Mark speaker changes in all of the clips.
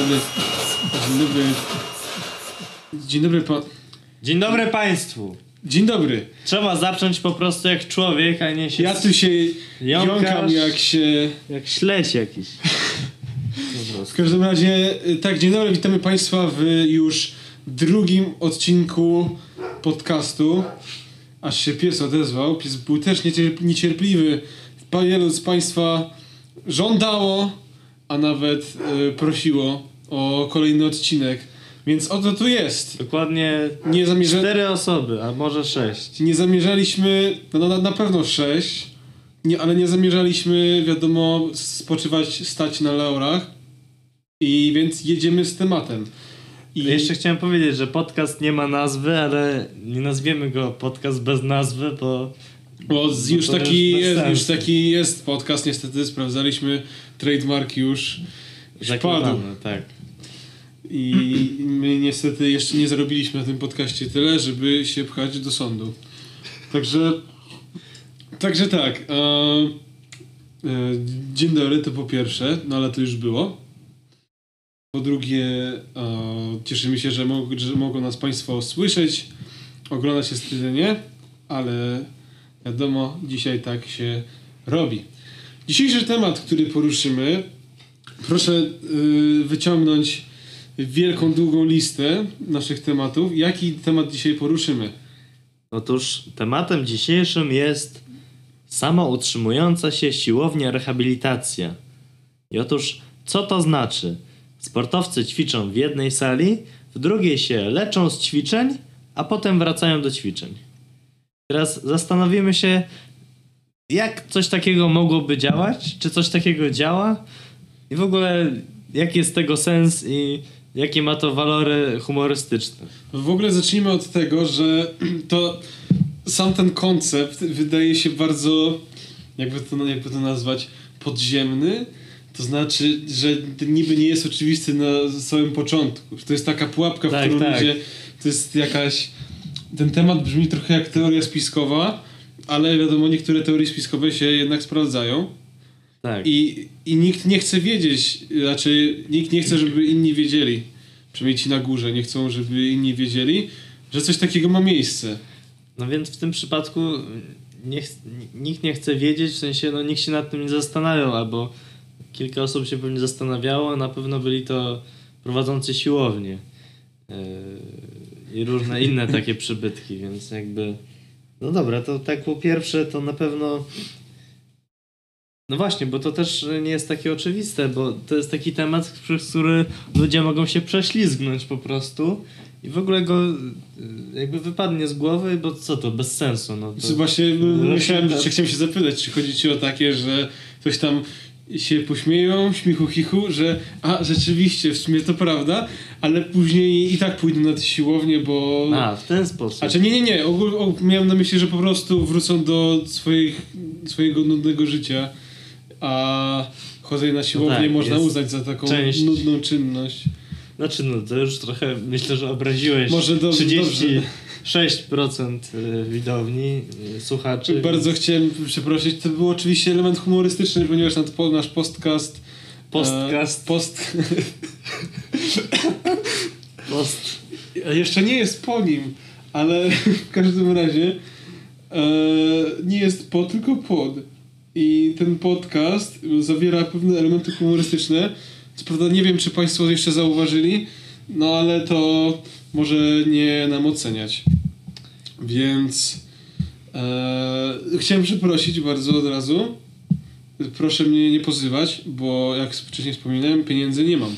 Speaker 1: dobry. Dzień dobry. Dzień dobry pa...
Speaker 2: Dzień dobry Państwu.
Speaker 1: Dzień dobry.
Speaker 2: Trzeba zacząć po prostu jak człowiek, a nie się
Speaker 1: Ja tu się
Speaker 2: Jąkasz.
Speaker 1: jąkam jak się...
Speaker 2: jak śledź jakiś.
Speaker 1: W każdym razie, y, tak, dzień dobry, witamy Państwa w już drugim odcinku podcastu. Aż się pies odezwał. Pies był też niecierp- niecierpliwy. Wielu z Państwa żądało, a nawet y, prosiło o kolejny odcinek. Więc oto tu jest.
Speaker 2: Dokładnie
Speaker 1: Nie, zamierza...
Speaker 2: cztery osoby, a może sześć.
Speaker 1: nie zamierzaliśmy, no na, na pewno sześć, nie, ale nie zamierzaliśmy, wiadomo, spoczywać, stać na laurach. I więc jedziemy z tematem. I
Speaker 2: Jeszcze chciałem powiedzieć, że podcast nie ma nazwy, ale nie nazwiemy go podcast bez nazwy, bo
Speaker 1: bo
Speaker 2: no
Speaker 1: już,
Speaker 2: to
Speaker 1: taki
Speaker 2: już
Speaker 1: jest, już taki jest podcast, niestety sprawdzaliśmy, trademark już, już padł.
Speaker 2: tak.
Speaker 1: I my niestety jeszcze nie zarobiliśmy na tym podcaście tyle, żeby się pchać do sądu. Także, także tak. E, e, dzień dobry, to po pierwsze, no ale to już było. Po drugie, e, cieszymy się, że, mog, że mogą nas Państwo słyszeć, oglądać niestety nie, ale wiadomo, dzisiaj tak się robi. Dzisiejszy temat, który poruszymy, proszę y, wyciągnąć wielką, długą listę naszych tematów. Jaki temat dzisiaj poruszymy?
Speaker 2: Otóż tematem dzisiejszym jest samoutrzymująca się siłownia rehabilitacja. I otóż, co to znaczy? Sportowcy ćwiczą w jednej sali, w drugiej się leczą z ćwiczeń, a potem wracają do ćwiczeń. Teraz zastanowimy się, jak coś takiego mogłoby działać, czy coś takiego działa i w ogóle jaki jest tego sens i jakie ma to walory humorystyczne.
Speaker 1: W ogóle zacznijmy od tego, że to sam ten koncept wydaje się bardzo, jakby to, jakby to nazwać, podziemny. To znaczy, że niby nie jest oczywisty na samym początku. To jest taka pułapka, w
Speaker 2: Tak,
Speaker 1: którą
Speaker 2: tak.
Speaker 1: ludzie... To jest jakaś... Ten temat brzmi trochę jak teoria spiskowa, ale wiadomo, niektóre teorie spiskowe się jednak sprawdzają.
Speaker 2: Tak.
Speaker 1: I, I nikt nie chce wiedzieć, raczej nikt nie chce, żeby inni wiedzieli. Przynajmniej ci na górze nie chcą, żeby inni wiedzieli, że coś takiego ma miejsce.
Speaker 2: No więc w tym przypadku nie, nikt nie chce wiedzieć, w sensie no nikt się nad tym nie zastanawiał, albo kilka osób się pewnie zastanawiało, na pewno byli to prowadzący siłownie yy, i różne inne takie przybytki, więc jakby no dobra, to tak po pierwsze to na pewno no właśnie, bo to też nie jest takie oczywiste, bo to jest taki temat, przez który ludzie mogą się prześlizgnąć po prostu i w ogóle go y, jakby wypadnie z głowy, bo co to, bez sensu. No to...
Speaker 1: To... Właśnie myślałem,
Speaker 2: tak.
Speaker 1: czy chciałem się zapytać, czy chodzi ci o takie, że coś tam się pośmieją, śmichu chichu, że a rzeczywiście, w sumie to prawda, ale później i tak pójdą na tę siłownię, bo...
Speaker 2: A, w ten sposób.
Speaker 1: A czy nie, nie, nie. Ogól, miałem na myśli, że po prostu wrócą do swoich, swojego nudnego życia, a chodzenie na siłownię
Speaker 2: tak,
Speaker 1: można uznać za taką
Speaker 2: część-
Speaker 1: nudną czynność.
Speaker 2: Znaczy, no to już trochę myślę, że obraziłeś
Speaker 1: Może do-
Speaker 2: 36% y, widowni, y, słuchaczy.
Speaker 1: Bardzo chciałem przeprosić, to był oczywiście element humorystyczny, ponieważ nasz, po- nasz podcast...
Speaker 2: Postcast.
Speaker 1: E, post...
Speaker 2: Post.
Speaker 1: jeszcze nie jest po nim, ale w każdym razie e, nie jest po, tylko pod. I ten podcast zawiera pewne elementy humorystyczne. Co prawda nie wiem, czy Państwo jeszcze zauważyli, no ale to może nie nam oceniać. Więc e, chciałem przeprosić bardzo od razu. Proszę mnie nie pozywać, bo jak wcześniej wspominałem, pieniędzy nie mam.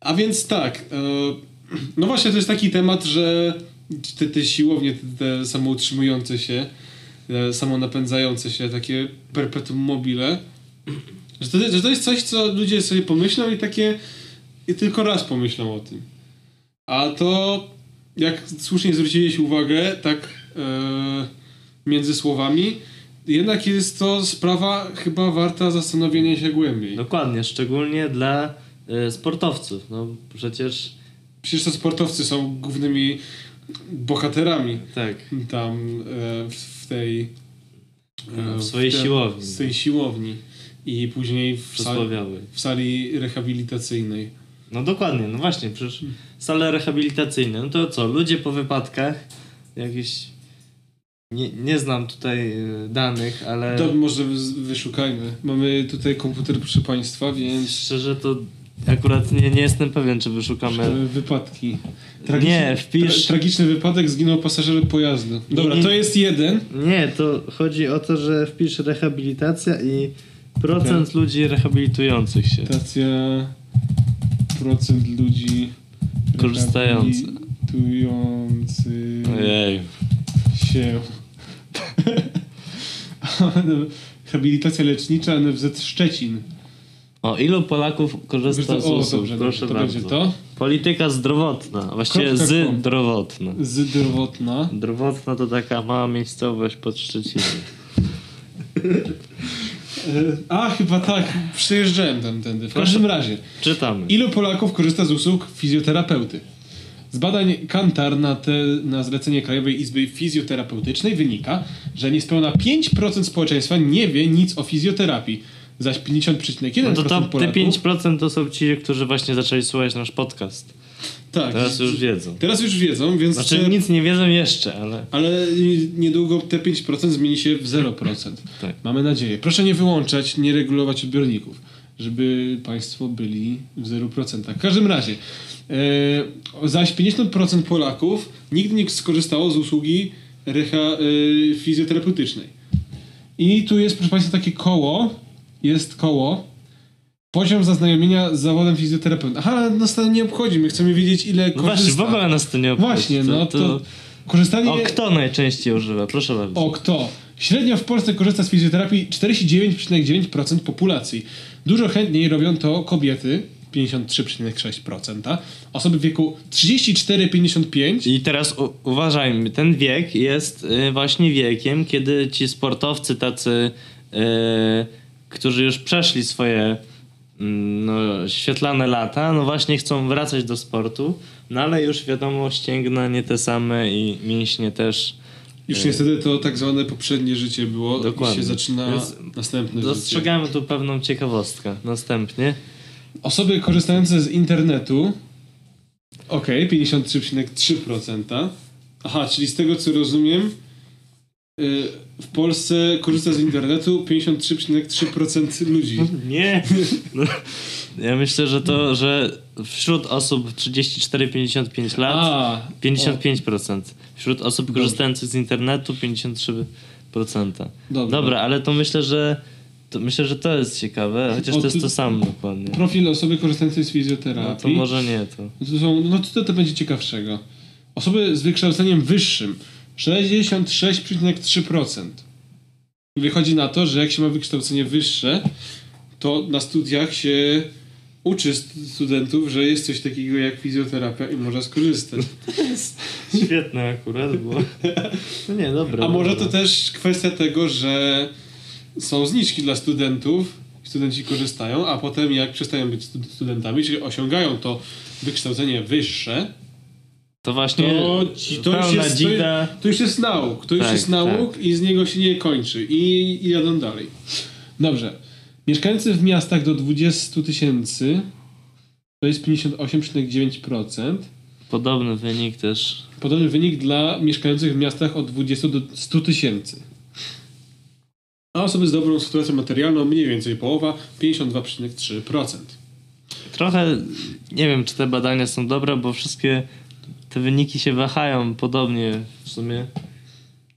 Speaker 1: A więc tak, e, no właśnie to jest taki temat, że te, te siłownie, te, te samoutrzymujące się, samonapędzające się, takie perpetuum mobile, że to, że to jest coś, co ludzie sobie pomyślą i takie i tylko raz pomyślą o tym. A to, jak słusznie zwróciłeś uwagę, tak e, między słowami, jednak jest to sprawa chyba warta zastanowienia się głębiej.
Speaker 2: Dokładnie, szczególnie dla y, sportowców. No przecież
Speaker 1: Przecież to sportowcy są głównymi bohaterami
Speaker 2: tak.
Speaker 1: tam e, w, w tej
Speaker 2: W swojej
Speaker 1: te-
Speaker 2: siłowni.
Speaker 1: Z tej siłowni. i później w, sali, w sali rehabilitacyjnej.
Speaker 2: No dokładnie, no właśnie, przecież sale rehabilitacyjne, no to co, ludzie po wypadkach, jakieś... Nie, nie znam tutaj y, danych, ale
Speaker 1: To może wys- wyszukajmy. Mamy tutaj komputer, proszę Państwa, więc
Speaker 2: szczerze to akurat nie, nie jestem pewien, czy wyszukamy...
Speaker 1: szukamy wypadki.
Speaker 2: Nie, wpisz-
Speaker 1: Tra- tragiczny wypadek, zginął pasażer pojazdu. Dobra,
Speaker 2: Nie,
Speaker 1: to jest jeden.
Speaker 2: Nie, to chodzi o to, że wpisz rehabilitacja i procent ludzi rehabilitujących się.
Speaker 1: Stacja procent ludzi
Speaker 2: Korzystający.
Speaker 1: rehabilitujący
Speaker 2: Ojej.
Speaker 1: się. Rehabilitacja lecznicza NFZ Szczecin.
Speaker 2: O, ilu Polaków korzysta z usług?
Speaker 1: dobrze,
Speaker 2: Proszę
Speaker 1: to
Speaker 2: bardzo.
Speaker 1: to.
Speaker 2: Polityka zdrowotna, właściwie zdrowotna.
Speaker 1: Zdrowotna.
Speaker 2: Zdrowotna to taka mała miejscowość pod Szczecinem.
Speaker 1: E, A, chyba tak. Przyjeżdżałem tam tędy. W każdym razie.
Speaker 2: Czytamy.
Speaker 1: Ilu Polaków korzysta z usług fizjoterapeuty? Z badań Kantar na, te, na zlecenie Krajowej Izby Fizjoterapeutycznej wynika, że niespełna 5% społeczeństwa nie wie nic o fizjoterapii, zaś 50,1%
Speaker 2: No to, to te
Speaker 1: Polaków...
Speaker 2: 5% to są ci, którzy właśnie zaczęli słuchać nasz podcast.
Speaker 1: Tak,
Speaker 2: Teraz już wiedzą.
Speaker 1: Teraz już wiedzą, więc...
Speaker 2: Znaczy
Speaker 1: te-
Speaker 2: nic nie wiedzą jeszcze, ale...
Speaker 1: Ale niedługo te 5% zmieni się w 0%.
Speaker 2: Tak.
Speaker 1: Mamy nadzieję. Proszę nie wyłączać, nie regulować odbiorników, żeby Państwo byli w 0%. W każdym razie, e, zaś 50% Polaków nigdy nie skorzystało z usługi reha, e, fizjoterapeutycznej. I tu jest, proszę Państwa, takie koło. Jest koło. Poziom zaznajomienia z zawodem fizjoterapeuty. Aha, ale nas to nie obchodzi. My chcemy wiedzieć, ile
Speaker 2: No właśnie,
Speaker 1: korzysta.
Speaker 2: w ogóle nas to nie obchodzi.
Speaker 1: Właśnie, no to, korzystanie...
Speaker 2: O, kto najczęściej używa? Proszę bardzo.
Speaker 1: O kto? Średnio w Polsce korzysta z fizjoterapii 49,9% populacji. Dużo chętniej robią to kobiety 53,6%, osoby w wieku 34-55
Speaker 2: I teraz u- uważajmy, ten wiek jest y, właśnie wiekiem, kiedy ci sportowcy tacy, y, którzy już przeszli swoje mm, no, świetlane lata, no właśnie chcą wracać do sportu, no ale już wiadomo, ścięgna nie te same i mięśnie też.
Speaker 1: Już niestety to tak zwane poprzednie życie było
Speaker 2: Dokładnie.
Speaker 1: i się zaczyna
Speaker 2: Więc
Speaker 1: następne życie.
Speaker 2: Dostrzegamy tu pewną ciekawostkę. Następnie.
Speaker 1: Osoby korzystające z internetu ok, 53,3%. Aha, czyli z tego co rozumiem y, w Polsce korzysta z internetu 53,3% ludzi.
Speaker 2: Nie. No, ja myślę, że to, że wśród osób 34-55 lat
Speaker 1: A,
Speaker 2: 55%. Wśród osób
Speaker 1: Dobrze.
Speaker 2: korzystających z internetu 53%.
Speaker 1: Dobra.
Speaker 2: Dobra, ale to myślę, że to myślę, że to jest ciekawe, chociaż
Speaker 1: O,
Speaker 2: to jest to samo dokładnie.
Speaker 1: Profil osoby korzystającej z
Speaker 2: No
Speaker 1: fizjoterapii.
Speaker 2: to może nie to.
Speaker 1: To są, no to, to będzie ciekawszego. Osoby z wykształceniem wyższym 66,3%. Wychodzi na to, że jak się ma wykształcenie wyższe, to na studiach się uczy st- studentów, że jest coś takiego jak fizjoterapia i można skorzystać.
Speaker 2: Świetne akurat było. No nie, dobra.
Speaker 1: A może to
Speaker 2: dobra.
Speaker 1: też kwestia tego, że są zniżki dla studentów, studenci korzystają, a potem jak przestają być stud- studentami, czyli osiągają to wykształcenie wyższe,
Speaker 2: To właśnie
Speaker 1: to, ci, to, już jest,
Speaker 2: dzida.
Speaker 1: to, to już jest nauk. To już
Speaker 2: Tak,
Speaker 1: jest nauk i z niego się nie kończy. I, I jadą dalej. Dobrze. Mieszkańcy w miastach do 20 tysięcy to jest 58,9%.
Speaker 2: Podobny wynik też.
Speaker 1: Podobny wynik dla mieszkających w miastach od 20 do 100 tysięcy. A osoby z dobrą sytuacją materialną mniej więcej połowa 52,3%.
Speaker 2: Trochę nie wiem, czy te badania są dobre, bo wszystkie te wyniki się wahają podobnie w sumie.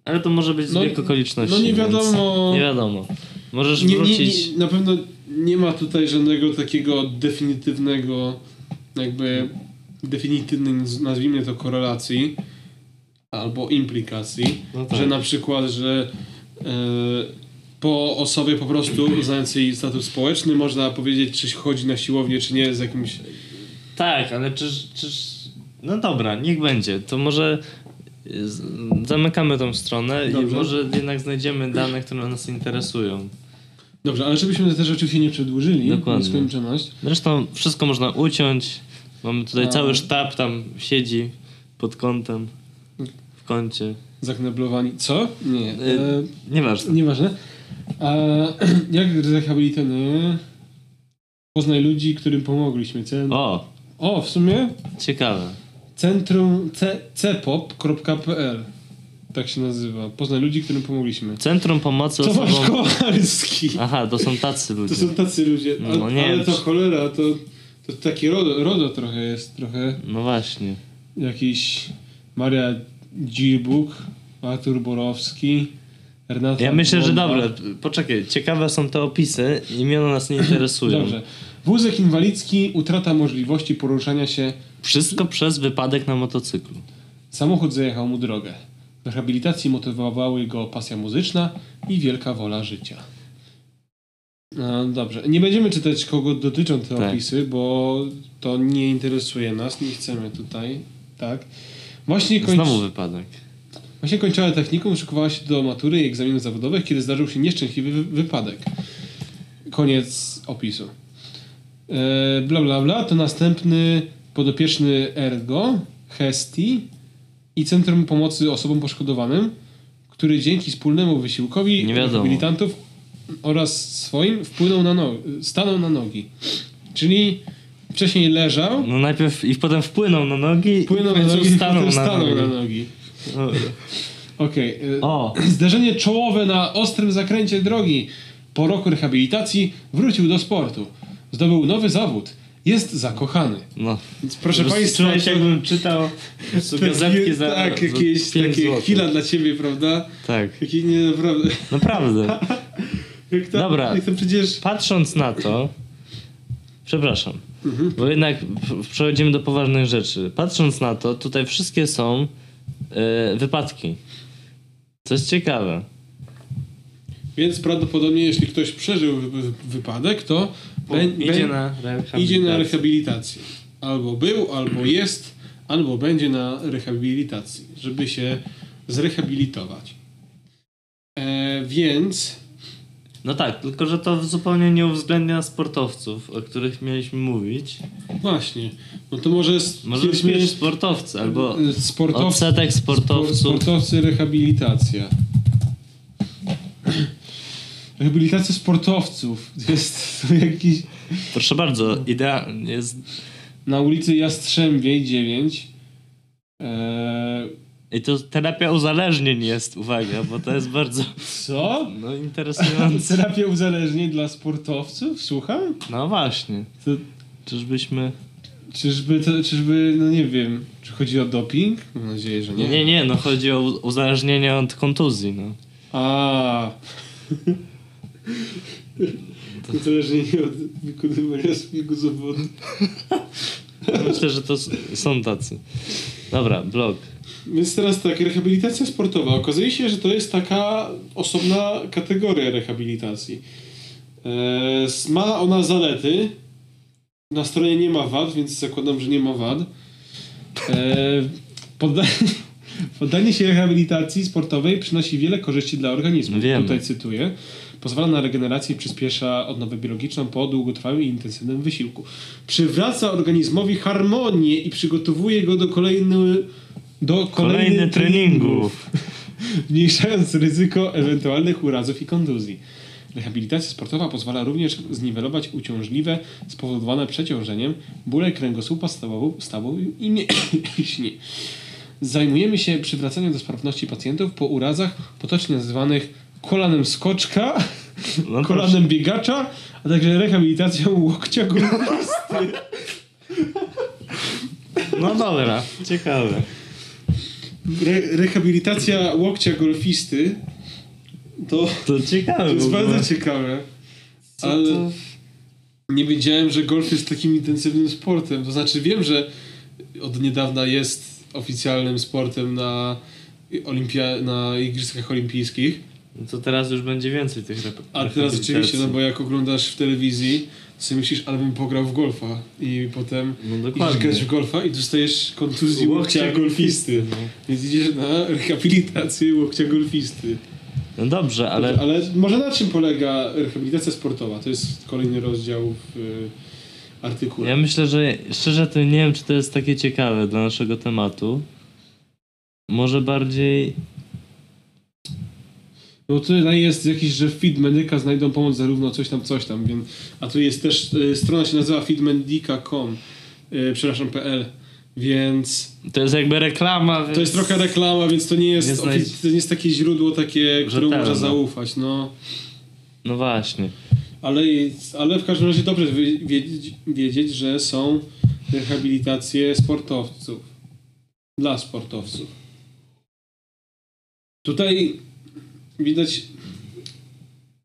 Speaker 2: Ale to może być
Speaker 1: No,
Speaker 2: zbieg okoliczności.
Speaker 1: no nie wiadomo.
Speaker 2: Nie wiadomo. Możesz
Speaker 1: Nie, nie,
Speaker 2: wrócić.
Speaker 1: nie, na pewno nie ma tutaj żadnego takiego definitywnego, jakby definitywnej, nazwijmy to, korelacji albo implikacji,
Speaker 2: No tak.
Speaker 1: że na przykład, że e, po osobie po prostu znającej status społeczny można powiedzieć, czy chodzi na siłownię, czy nie, z jakimś...
Speaker 2: Tak, ale czyż, czyż... No dobra, niech będzie. To może y, zamykamy tą stronę
Speaker 1: Dobrze.
Speaker 2: i może jednak znajdziemy dane, które nas interesują.
Speaker 1: Dobrze, ale żebyśmy też oczywiście nie przedłużyli
Speaker 2: Dokładnie.
Speaker 1: nieskończoność.
Speaker 2: Zresztą wszystko można uciąć. Mamy tutaj
Speaker 1: A.
Speaker 2: cały sztab tam siedzi pod kątem. W kącie.
Speaker 1: Zakneblowani. Co? Nie.
Speaker 2: Y,
Speaker 1: E,
Speaker 2: Nieważne.
Speaker 1: Nieważne. A jak rehabilitujemy? Poznaj ludzi, którym pomogliśmy. Cen...
Speaker 2: O,
Speaker 1: O, w sumie
Speaker 2: ciekawe.
Speaker 1: Centrum cepop.pl tak się nazywa. Poznaj ludzi, którym pomogliśmy.
Speaker 2: Centrum Pomocy
Speaker 1: Tomasz
Speaker 2: Osobom...
Speaker 1: Kowalski.
Speaker 2: Aha, to są tacy ludzie.
Speaker 1: To są tacy ludzie.
Speaker 2: No,
Speaker 1: Ale,
Speaker 2: nie
Speaker 1: ale to
Speaker 2: czy-
Speaker 1: cholera, to, to takie RODO, RODO trochę jest. Trochę
Speaker 2: No właśnie.
Speaker 1: jakiś Maria Dzirbuk, Artur Borowski, Renata
Speaker 2: Ja myślę, że
Speaker 1: Bomba.
Speaker 2: dobra, poczekaj, ciekawe są te opisy, imiona nas nie interesują.
Speaker 1: Dobrze. Wózek inwalidzki, utrata możliwości poruszania się.
Speaker 2: Wszystko przez wypadek na motocyklu.
Speaker 1: Samochód zajechał mu drogę. Do rehabilitacji motywowały go pasja muzyczna i wielka wola życia. No, dobrze. Nie będziemy czytać, kogo dotyczą te
Speaker 2: Tak.
Speaker 1: opisy, bo to nie interesuje nas. Nie chcemy tutaj. Tak. Właśnie, kończ...
Speaker 2: Znowu wypadek.
Speaker 1: Właśnie kończyła technikum, szykowała się do matury i egzaminów zawodowych, kiedy zdarzył się nieszczęśliwy wy- wypadek. Koniec opisu. E, bla bla bla, to następny podopieczny Ergo, Hesti i Centrum Pomocy Osobom Poszkodowanym, który dzięki wspólnemu wysiłkowi rehabilitantów oraz swoim wpłynął na nogi, stanął na nogi. Czyli wcześniej leżał,
Speaker 2: No najpierw i potem wpłynął na nogi
Speaker 1: wpłynął
Speaker 2: i
Speaker 1: na nogi,
Speaker 2: stanął,
Speaker 1: potem
Speaker 2: na,
Speaker 1: stanął
Speaker 2: nogi.
Speaker 1: na nogi.
Speaker 2: Dobra.
Speaker 1: Okej. y,
Speaker 2: O,
Speaker 1: Zderzenie czołowe na ostrym zakręcie drogi. Po roku rehabilitacji wrócił do sportu. Zdobył nowy zawód. Jest zakochany.
Speaker 2: no.
Speaker 1: Więc proszę Państwa,
Speaker 2: Czułeś
Speaker 1: to-
Speaker 2: jakbym czytał gazetki za
Speaker 1: tak,
Speaker 2: za
Speaker 1: jakieś
Speaker 2: pięć
Speaker 1: takie
Speaker 2: złotych.
Speaker 1: chwila dla Ciebie, prawda?
Speaker 2: Tak,
Speaker 1: Jakie nie naprawdę.
Speaker 2: naprawdę.
Speaker 1: Jak to,
Speaker 2: Dobra.
Speaker 1: Jak to przecież.
Speaker 2: Patrząc na to, przepraszam,
Speaker 1: Mhm.
Speaker 2: bo jednak przechodzimy do poważnych rzeczy. Patrząc na to, tutaj wszystkie są e, wypadki. Co jest ciekawe.
Speaker 1: Więc prawdopodobnie, jeśli ktoś przeżył wy- wy- wypadek, to bę-
Speaker 2: idzie, na rehabilitację.
Speaker 1: idzie na rehabilitację. Albo był, albo jest, albo będzie na rehabilitacji, żeby się zrehabilitować. E, więc
Speaker 2: No tak, tylko że to zupełnie nie uwzględnia sportowców, o których mieliśmy mówić.
Speaker 1: właśnie, no to może
Speaker 2: Może być sportowcy, albo
Speaker 1: sportowcy,
Speaker 2: odsetek sportowców.
Speaker 1: sportowcy rehabilitacja. Rehabilitacja sportowców. Jest to jakiś...
Speaker 2: Proszę bardzo, idea jest...
Speaker 1: Na ulicy Jastrzębiej 9. Eee,
Speaker 2: I to terapia uzależnień jest, uwaga, bo to jest bardzo
Speaker 1: co?
Speaker 2: no, interesujące.
Speaker 1: Terapia uzależnień dla sportowców? Słucham?
Speaker 2: No właśnie,
Speaker 1: To,
Speaker 2: czyżbyśmy...
Speaker 1: czyżby, to, czyżby, no nie wiem, czy chodzi o doping? Mam nadzieję, że nie.
Speaker 2: Nie, nie, no chodzi o uzależnienie od kontuzji, no.
Speaker 1: A. Uzależnienie od wykonywania swojego zawodu.
Speaker 2: Myślę, że to są tacy. Dobra, blog.
Speaker 1: Więc teraz tak, rehabilitacja sportowa. Okazuje się, że to jest taka osobna kategoria rehabilitacji. E, s- ma ona zalety. Na stronie nie ma wad, więc zakładam, że nie ma wad. E, podda poddanie się rehabilitacji sportowej przynosi wiele korzyści dla organizmu.
Speaker 2: Wiemy.
Speaker 1: Tutaj cytuję. Pozwala na regenerację i przyspiesza odnowę biologiczną po długotrwałym i intensywnym wysiłku. Przywraca organizmowi harmonię i przygotowuje go do kolejnych do
Speaker 2: Kolejny
Speaker 1: kolejnych
Speaker 2: treningów.
Speaker 1: zmniejszając ryzyko ewentualnych urazów i kontuzji. Rehabilitacja sportowa pozwala również zniwelować uciążliwe, spowodowane przeciążeniem, bóle kręgosłupa, stawu, stawu i mięśni. Zajmujemy się przywracaniem do sprawności pacjentów po urazach, potocznie nazywanych kolanem skoczka,
Speaker 2: No
Speaker 1: kolanem biegacza, a także rehabilitacją łokcia golfisty.
Speaker 2: No dobra, ciekawe.
Speaker 1: Re rehabilitacja łokcia golfisty to,
Speaker 2: To ciekawe
Speaker 1: to jest bardzo ciekawe.
Speaker 2: Co
Speaker 1: Ale
Speaker 2: to-
Speaker 1: nie wiedziałem, że golf jest takim intensywnym sportem. To znaczy wiem, że od niedawna jest oficjalnym sportem na, olimpia na Igrzyskach Olimpijskich.
Speaker 2: No to teraz już będzie więcej tych rep-
Speaker 1: A teraz oczywiście, no bo jak oglądasz w telewizji, to sobie myślisz, ale bym pograł w golfa. I potem
Speaker 2: No
Speaker 1: idziesz grać w golfa i dostajesz kontuzji
Speaker 2: Łokcia
Speaker 1: łokcia golfisty.
Speaker 2: No.
Speaker 1: Więc idziesz na rehabilitację łokcia golfisty.
Speaker 2: no dobrze, ale
Speaker 1: Ale może na czym polega rehabilitacja sportowa? To jest kolejny rozdział w y, artykule.
Speaker 2: ja myślę, że szczerze to nie wiem, czy to jest takie ciekawe dla naszego tematu. Może bardziej...
Speaker 1: No tutaj jest jakiś, że feed medyka znajdą pomoc zarówno coś tam, coś tam, więc... A tu jest też, y, strona się nazywa feedmedica.com, y, przepraszam, PL, więc
Speaker 2: To jest jakby reklama. Więc...
Speaker 1: to jest trochę reklama, więc to nie jest,
Speaker 2: Nie
Speaker 1: to nie jest takie źródło takie, któremu
Speaker 2: Rzetelne.
Speaker 1: można zaufać, no.
Speaker 2: No właśnie.
Speaker 1: Ale, ale w każdym razie dobrze wiedzieć, wiedzieć, że są rehabilitacje sportowców. Dla sportowców. Tutaj widać,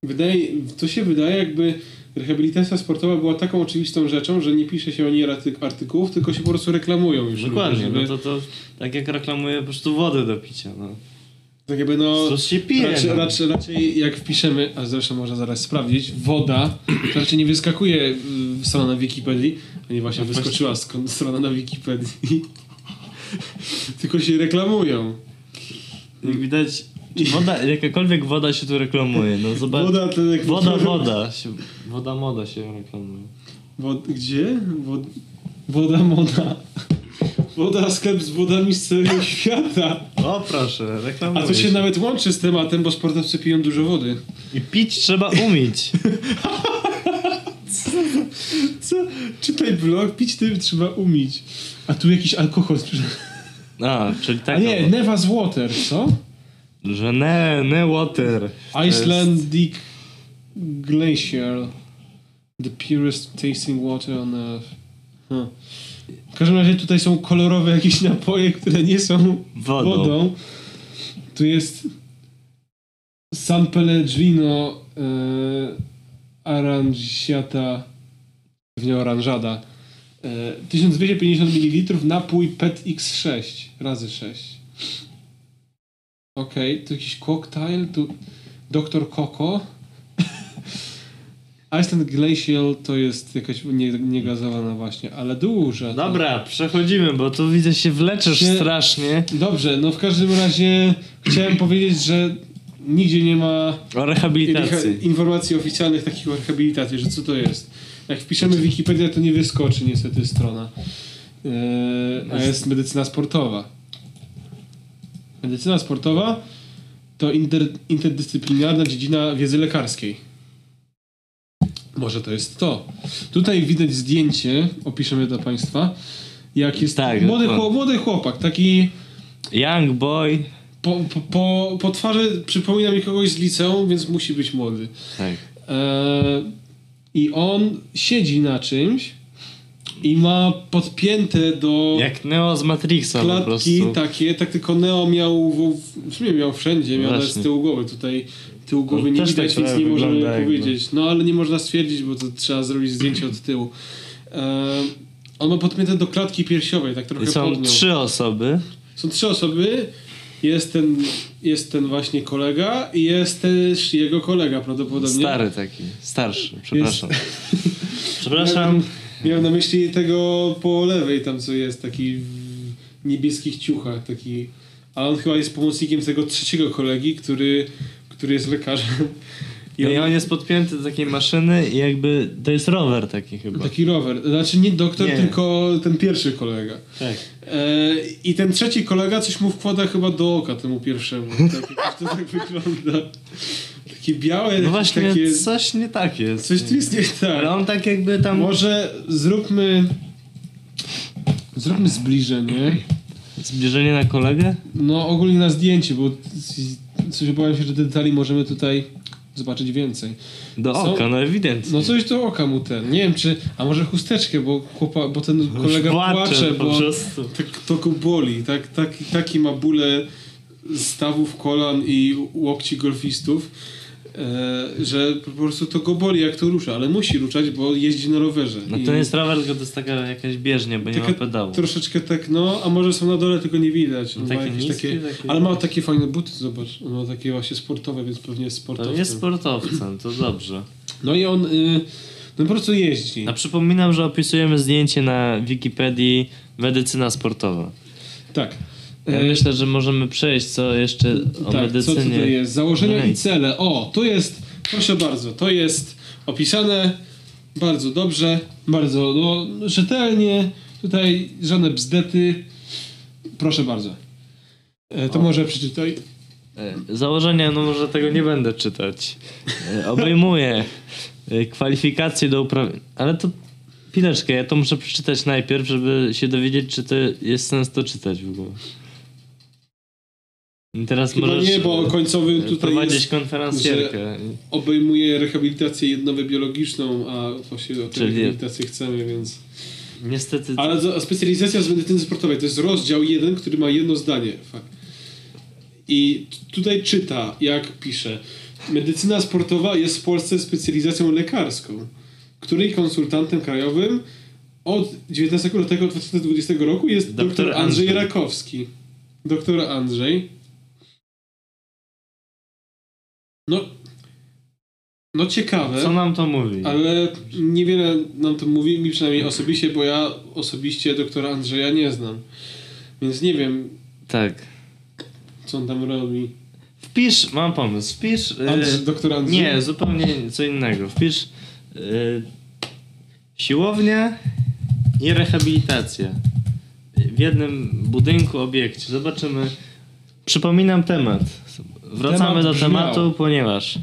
Speaker 1: wydaje, to się wydaje jakby rehabilitacja sportowa była taką oczywistą rzeczą, że nie pisze się o niej arty- artykułów, tylko się po prostu reklamują już.
Speaker 2: Dokładnie,
Speaker 1: Żeby,
Speaker 2: no to, to tak jak reklamuje po prostu wodę do picia. No.
Speaker 1: Tak jakby no...
Speaker 2: To się pije.
Speaker 1: Raczej,
Speaker 2: no.
Speaker 1: raczej, raczej jak wpiszemy, a zresztą można zaraz sprawdzić, woda, to raczej nie wyskakuje y, strona na Wikipedii, a nie właśnie
Speaker 2: No
Speaker 1: wyskoczyła skąd strona na Wikipedii. Tylko się reklamują.
Speaker 2: Jak widać, woda, jakakolwiek woda się tu reklamuje. No zobacz.
Speaker 1: Woda to jak
Speaker 2: Woda, woda. Się, woda, moda się reklamuje.
Speaker 1: Wod, gdzie? Wod, woda moda. Woda, sklep z wodami z całego świata.
Speaker 2: O proszę,
Speaker 1: A
Speaker 2: reklamuje
Speaker 1: to się nawet łączy z tematem, bo sportowcy piją dużo wody.
Speaker 2: I pić trzeba umieć.
Speaker 1: Co? Czytaj blog, pić tym trzeba umieć. A tu jakiś alkohol sprzedaje.
Speaker 2: A, czyli tak.
Speaker 1: A nie, Nevas Water, co?
Speaker 2: Że ne, ne water. To jest-
Speaker 1: Icelandic Glacier. The purest tasting water on earth. Huh. W każdym razie tutaj są kolorowe jakieś napoje, które nie są
Speaker 2: Wodą.
Speaker 1: wodą. Tu jest San Pellegrino e, Arangiata pewnie oranżada. E, 1250 ml napój PET X6 razy 6. Okej, tu jakiś cocktail, tu Dr. Coco. Iceland Glacial to jest jakaś nie- niegazowana właśnie, ale duża.
Speaker 2: Dobra, przechodzimy, bo tu widzę się wleczysz
Speaker 1: Się-
Speaker 2: strasznie.
Speaker 1: Dobrze, no w każdym razie chciałem powiedzieć, że nigdzie nie ma
Speaker 2: O rehabilitacji.
Speaker 1: reha- informacji oficjalnych takich o rehabilitacji, że co to jest. Jak wpiszemy w Wikipedię, to nie wyskoczy niestety strona. Eee, a jest medycyna sportowa. Medycyna sportowa to inter, interdyscyplinarna dziedzina wiedzy lekarskiej. Może to jest to. Tutaj widać zdjęcie, opiszemy dla Państwa, jak jest
Speaker 2: Tak,
Speaker 1: młody, chłop, młody chłopak, taki
Speaker 2: Young boy.
Speaker 1: po, po, po, po twarzy przypomina mi kogoś z liceum, więc musi być młody.
Speaker 2: Tak.
Speaker 1: E, I on siedzi na czymś i ma podpięte do
Speaker 2: Jak Neo z Matrixa po
Speaker 1: klatki
Speaker 2: prostu.
Speaker 1: takie, tak tylko Neo miał, w, w sumie miał wszędzie, miał nawet z
Speaker 2: Właśnie.
Speaker 1: tyłu głowy. Tutaj tyłu głowy
Speaker 2: On
Speaker 1: nie
Speaker 2: też
Speaker 1: widać,
Speaker 2: tak
Speaker 1: więc nie możemy
Speaker 2: jakby.
Speaker 1: powiedzieć. No ale nie można stwierdzić, bo to trzeba zrobić zdjęcie od tyłu. E, on ma podpięte do klatki piersiowej, tak trochę
Speaker 2: I są trzy osoby.
Speaker 1: Są trzy osoby. Jest ten, jest ten właśnie kolega i jest też jego kolega prawdopodobnie.
Speaker 2: Stary taki. Starszy, przepraszam. Przepraszam.
Speaker 1: Miałem, na myśli tego po lewej tam co jest, taki w niebieskich ciuchach, taki... A on chyba jest pomocnikiem tego trzeciego kolegi, który, który jest lekarzem.
Speaker 2: I on jest podpięty do takiej maszyny i jakby to jest rower taki chyba.
Speaker 1: Taki rower. Znaczy nie doktor,
Speaker 2: Nie.
Speaker 1: tylko ten pierwszy kolega.
Speaker 2: Tak.
Speaker 1: E, I ten trzeci kolega coś mu wkłada chyba do oka temu pierwszemu. Tak, jakoś to tak wygląda. Takie białe,
Speaker 2: No właśnie,
Speaker 1: takie...
Speaker 2: coś nie tak jest.
Speaker 1: Coś tu jest nie
Speaker 2: Ale
Speaker 1: tak.
Speaker 2: on tak jakby tam...
Speaker 1: Może zróbmy... Zróbmy zbliżenie.
Speaker 2: Zbliżenie na kolegę?
Speaker 1: No ogólnie na zdjęcie, bo coś obawiam się, że detali możemy tutaj zobaczyć więcej.
Speaker 2: Do
Speaker 1: Są-
Speaker 2: oka, no ewidentnie.
Speaker 1: No coś do oka mu ten. Nie wiem czy... A może chusteczkę, bo, chłopa, bo ten kolega płacze,
Speaker 2: po
Speaker 1: bo tak, to go boli. Tak, taki, taki ma bóle stawów kolan i łokci golfistów, że po prostu to go boli jak to rusza, ale musi ruszać, bo jeździ na rowerze.
Speaker 2: No to nie jest rower, tylko to jest taka jakaś bieżnia, bo nie ma
Speaker 1: taka
Speaker 2: pedału.
Speaker 1: Troszeczkę tak, no, a może są na dole, tylko nie widać. Ma
Speaker 2: Takie niskie,
Speaker 1: takie,
Speaker 2: takie-
Speaker 1: ale ma takie fajne buty, zobacz. On ma takie właśnie sportowe, więc pewnie jest
Speaker 2: To
Speaker 1: sportowcem.
Speaker 2: jest sportowcem, to dobrze.
Speaker 1: No i on y, no po prostu jeździ.
Speaker 2: A przypominam, że opisujemy zdjęcie na Wikipedii medycyna sportowa.
Speaker 1: Tak.
Speaker 2: Ja
Speaker 1: E,
Speaker 2: myślę, że możemy przejść co jeszcze o
Speaker 1: tak, co
Speaker 2: medycynie.
Speaker 1: tutaj jest? Założenia
Speaker 2: No
Speaker 1: i cele. O, to jest, proszę bardzo, to jest opisane bardzo dobrze, bardzo no, rzetelnie. Tutaj żadne bzdety. Proszę bardzo. E, to
Speaker 2: O.
Speaker 1: może przeczytaj.
Speaker 2: E, Założenia, no może tego nie będę czytać. E, Obejmuje kwalifikacje do uprawiania. Ale to chwileczkę, ja to muszę przeczytać najpierw, żeby się dowiedzieć, czy to jest sens to czytać w ogóle. Teraz
Speaker 1: Chyba
Speaker 2: możesz
Speaker 1: nie, bo końcowy tutaj
Speaker 2: prowadzić
Speaker 1: jest,
Speaker 2: konferencjerkę.
Speaker 1: obejmuje rehabilitację jednowe-biologiczną, a właśnie o tej rehabilitacji chcemy, więc...
Speaker 2: Niestety
Speaker 1: Ale za- specjalizacja z medycyny sportowej to jest rozdział jeden, który ma jedno zdanie. Fakt. I tutaj czyta, jak pisze. Medycyna sportowa jest w Polsce specjalizacją lekarską, której konsultantem krajowym od 19 lutego 2020 roku jest dr Andrzej
Speaker 2: Andrzej.
Speaker 1: Rakowski. Doktor Andrzej. No, no ciekawe.
Speaker 2: co nam to mówi?
Speaker 1: Ale niewiele nam to mówi, mi przynajmniej osobiście, bo ja osobiście doktora Andrzeja nie znam. Więc nie wiem,
Speaker 2: Tak.
Speaker 1: co on tam robi.
Speaker 2: Wpisz, mam pomysł, wpisz... e,
Speaker 1: Andrzej, doktor Andrzej?
Speaker 2: Nie, zupełnie co innego. Wpisz y, siłownia i rehabilitacja w jednym budynku, obiekcie. Zobaczymy. Przypominam temat. Wracamy do
Speaker 1: brzmiał.
Speaker 2: tematu, ponieważ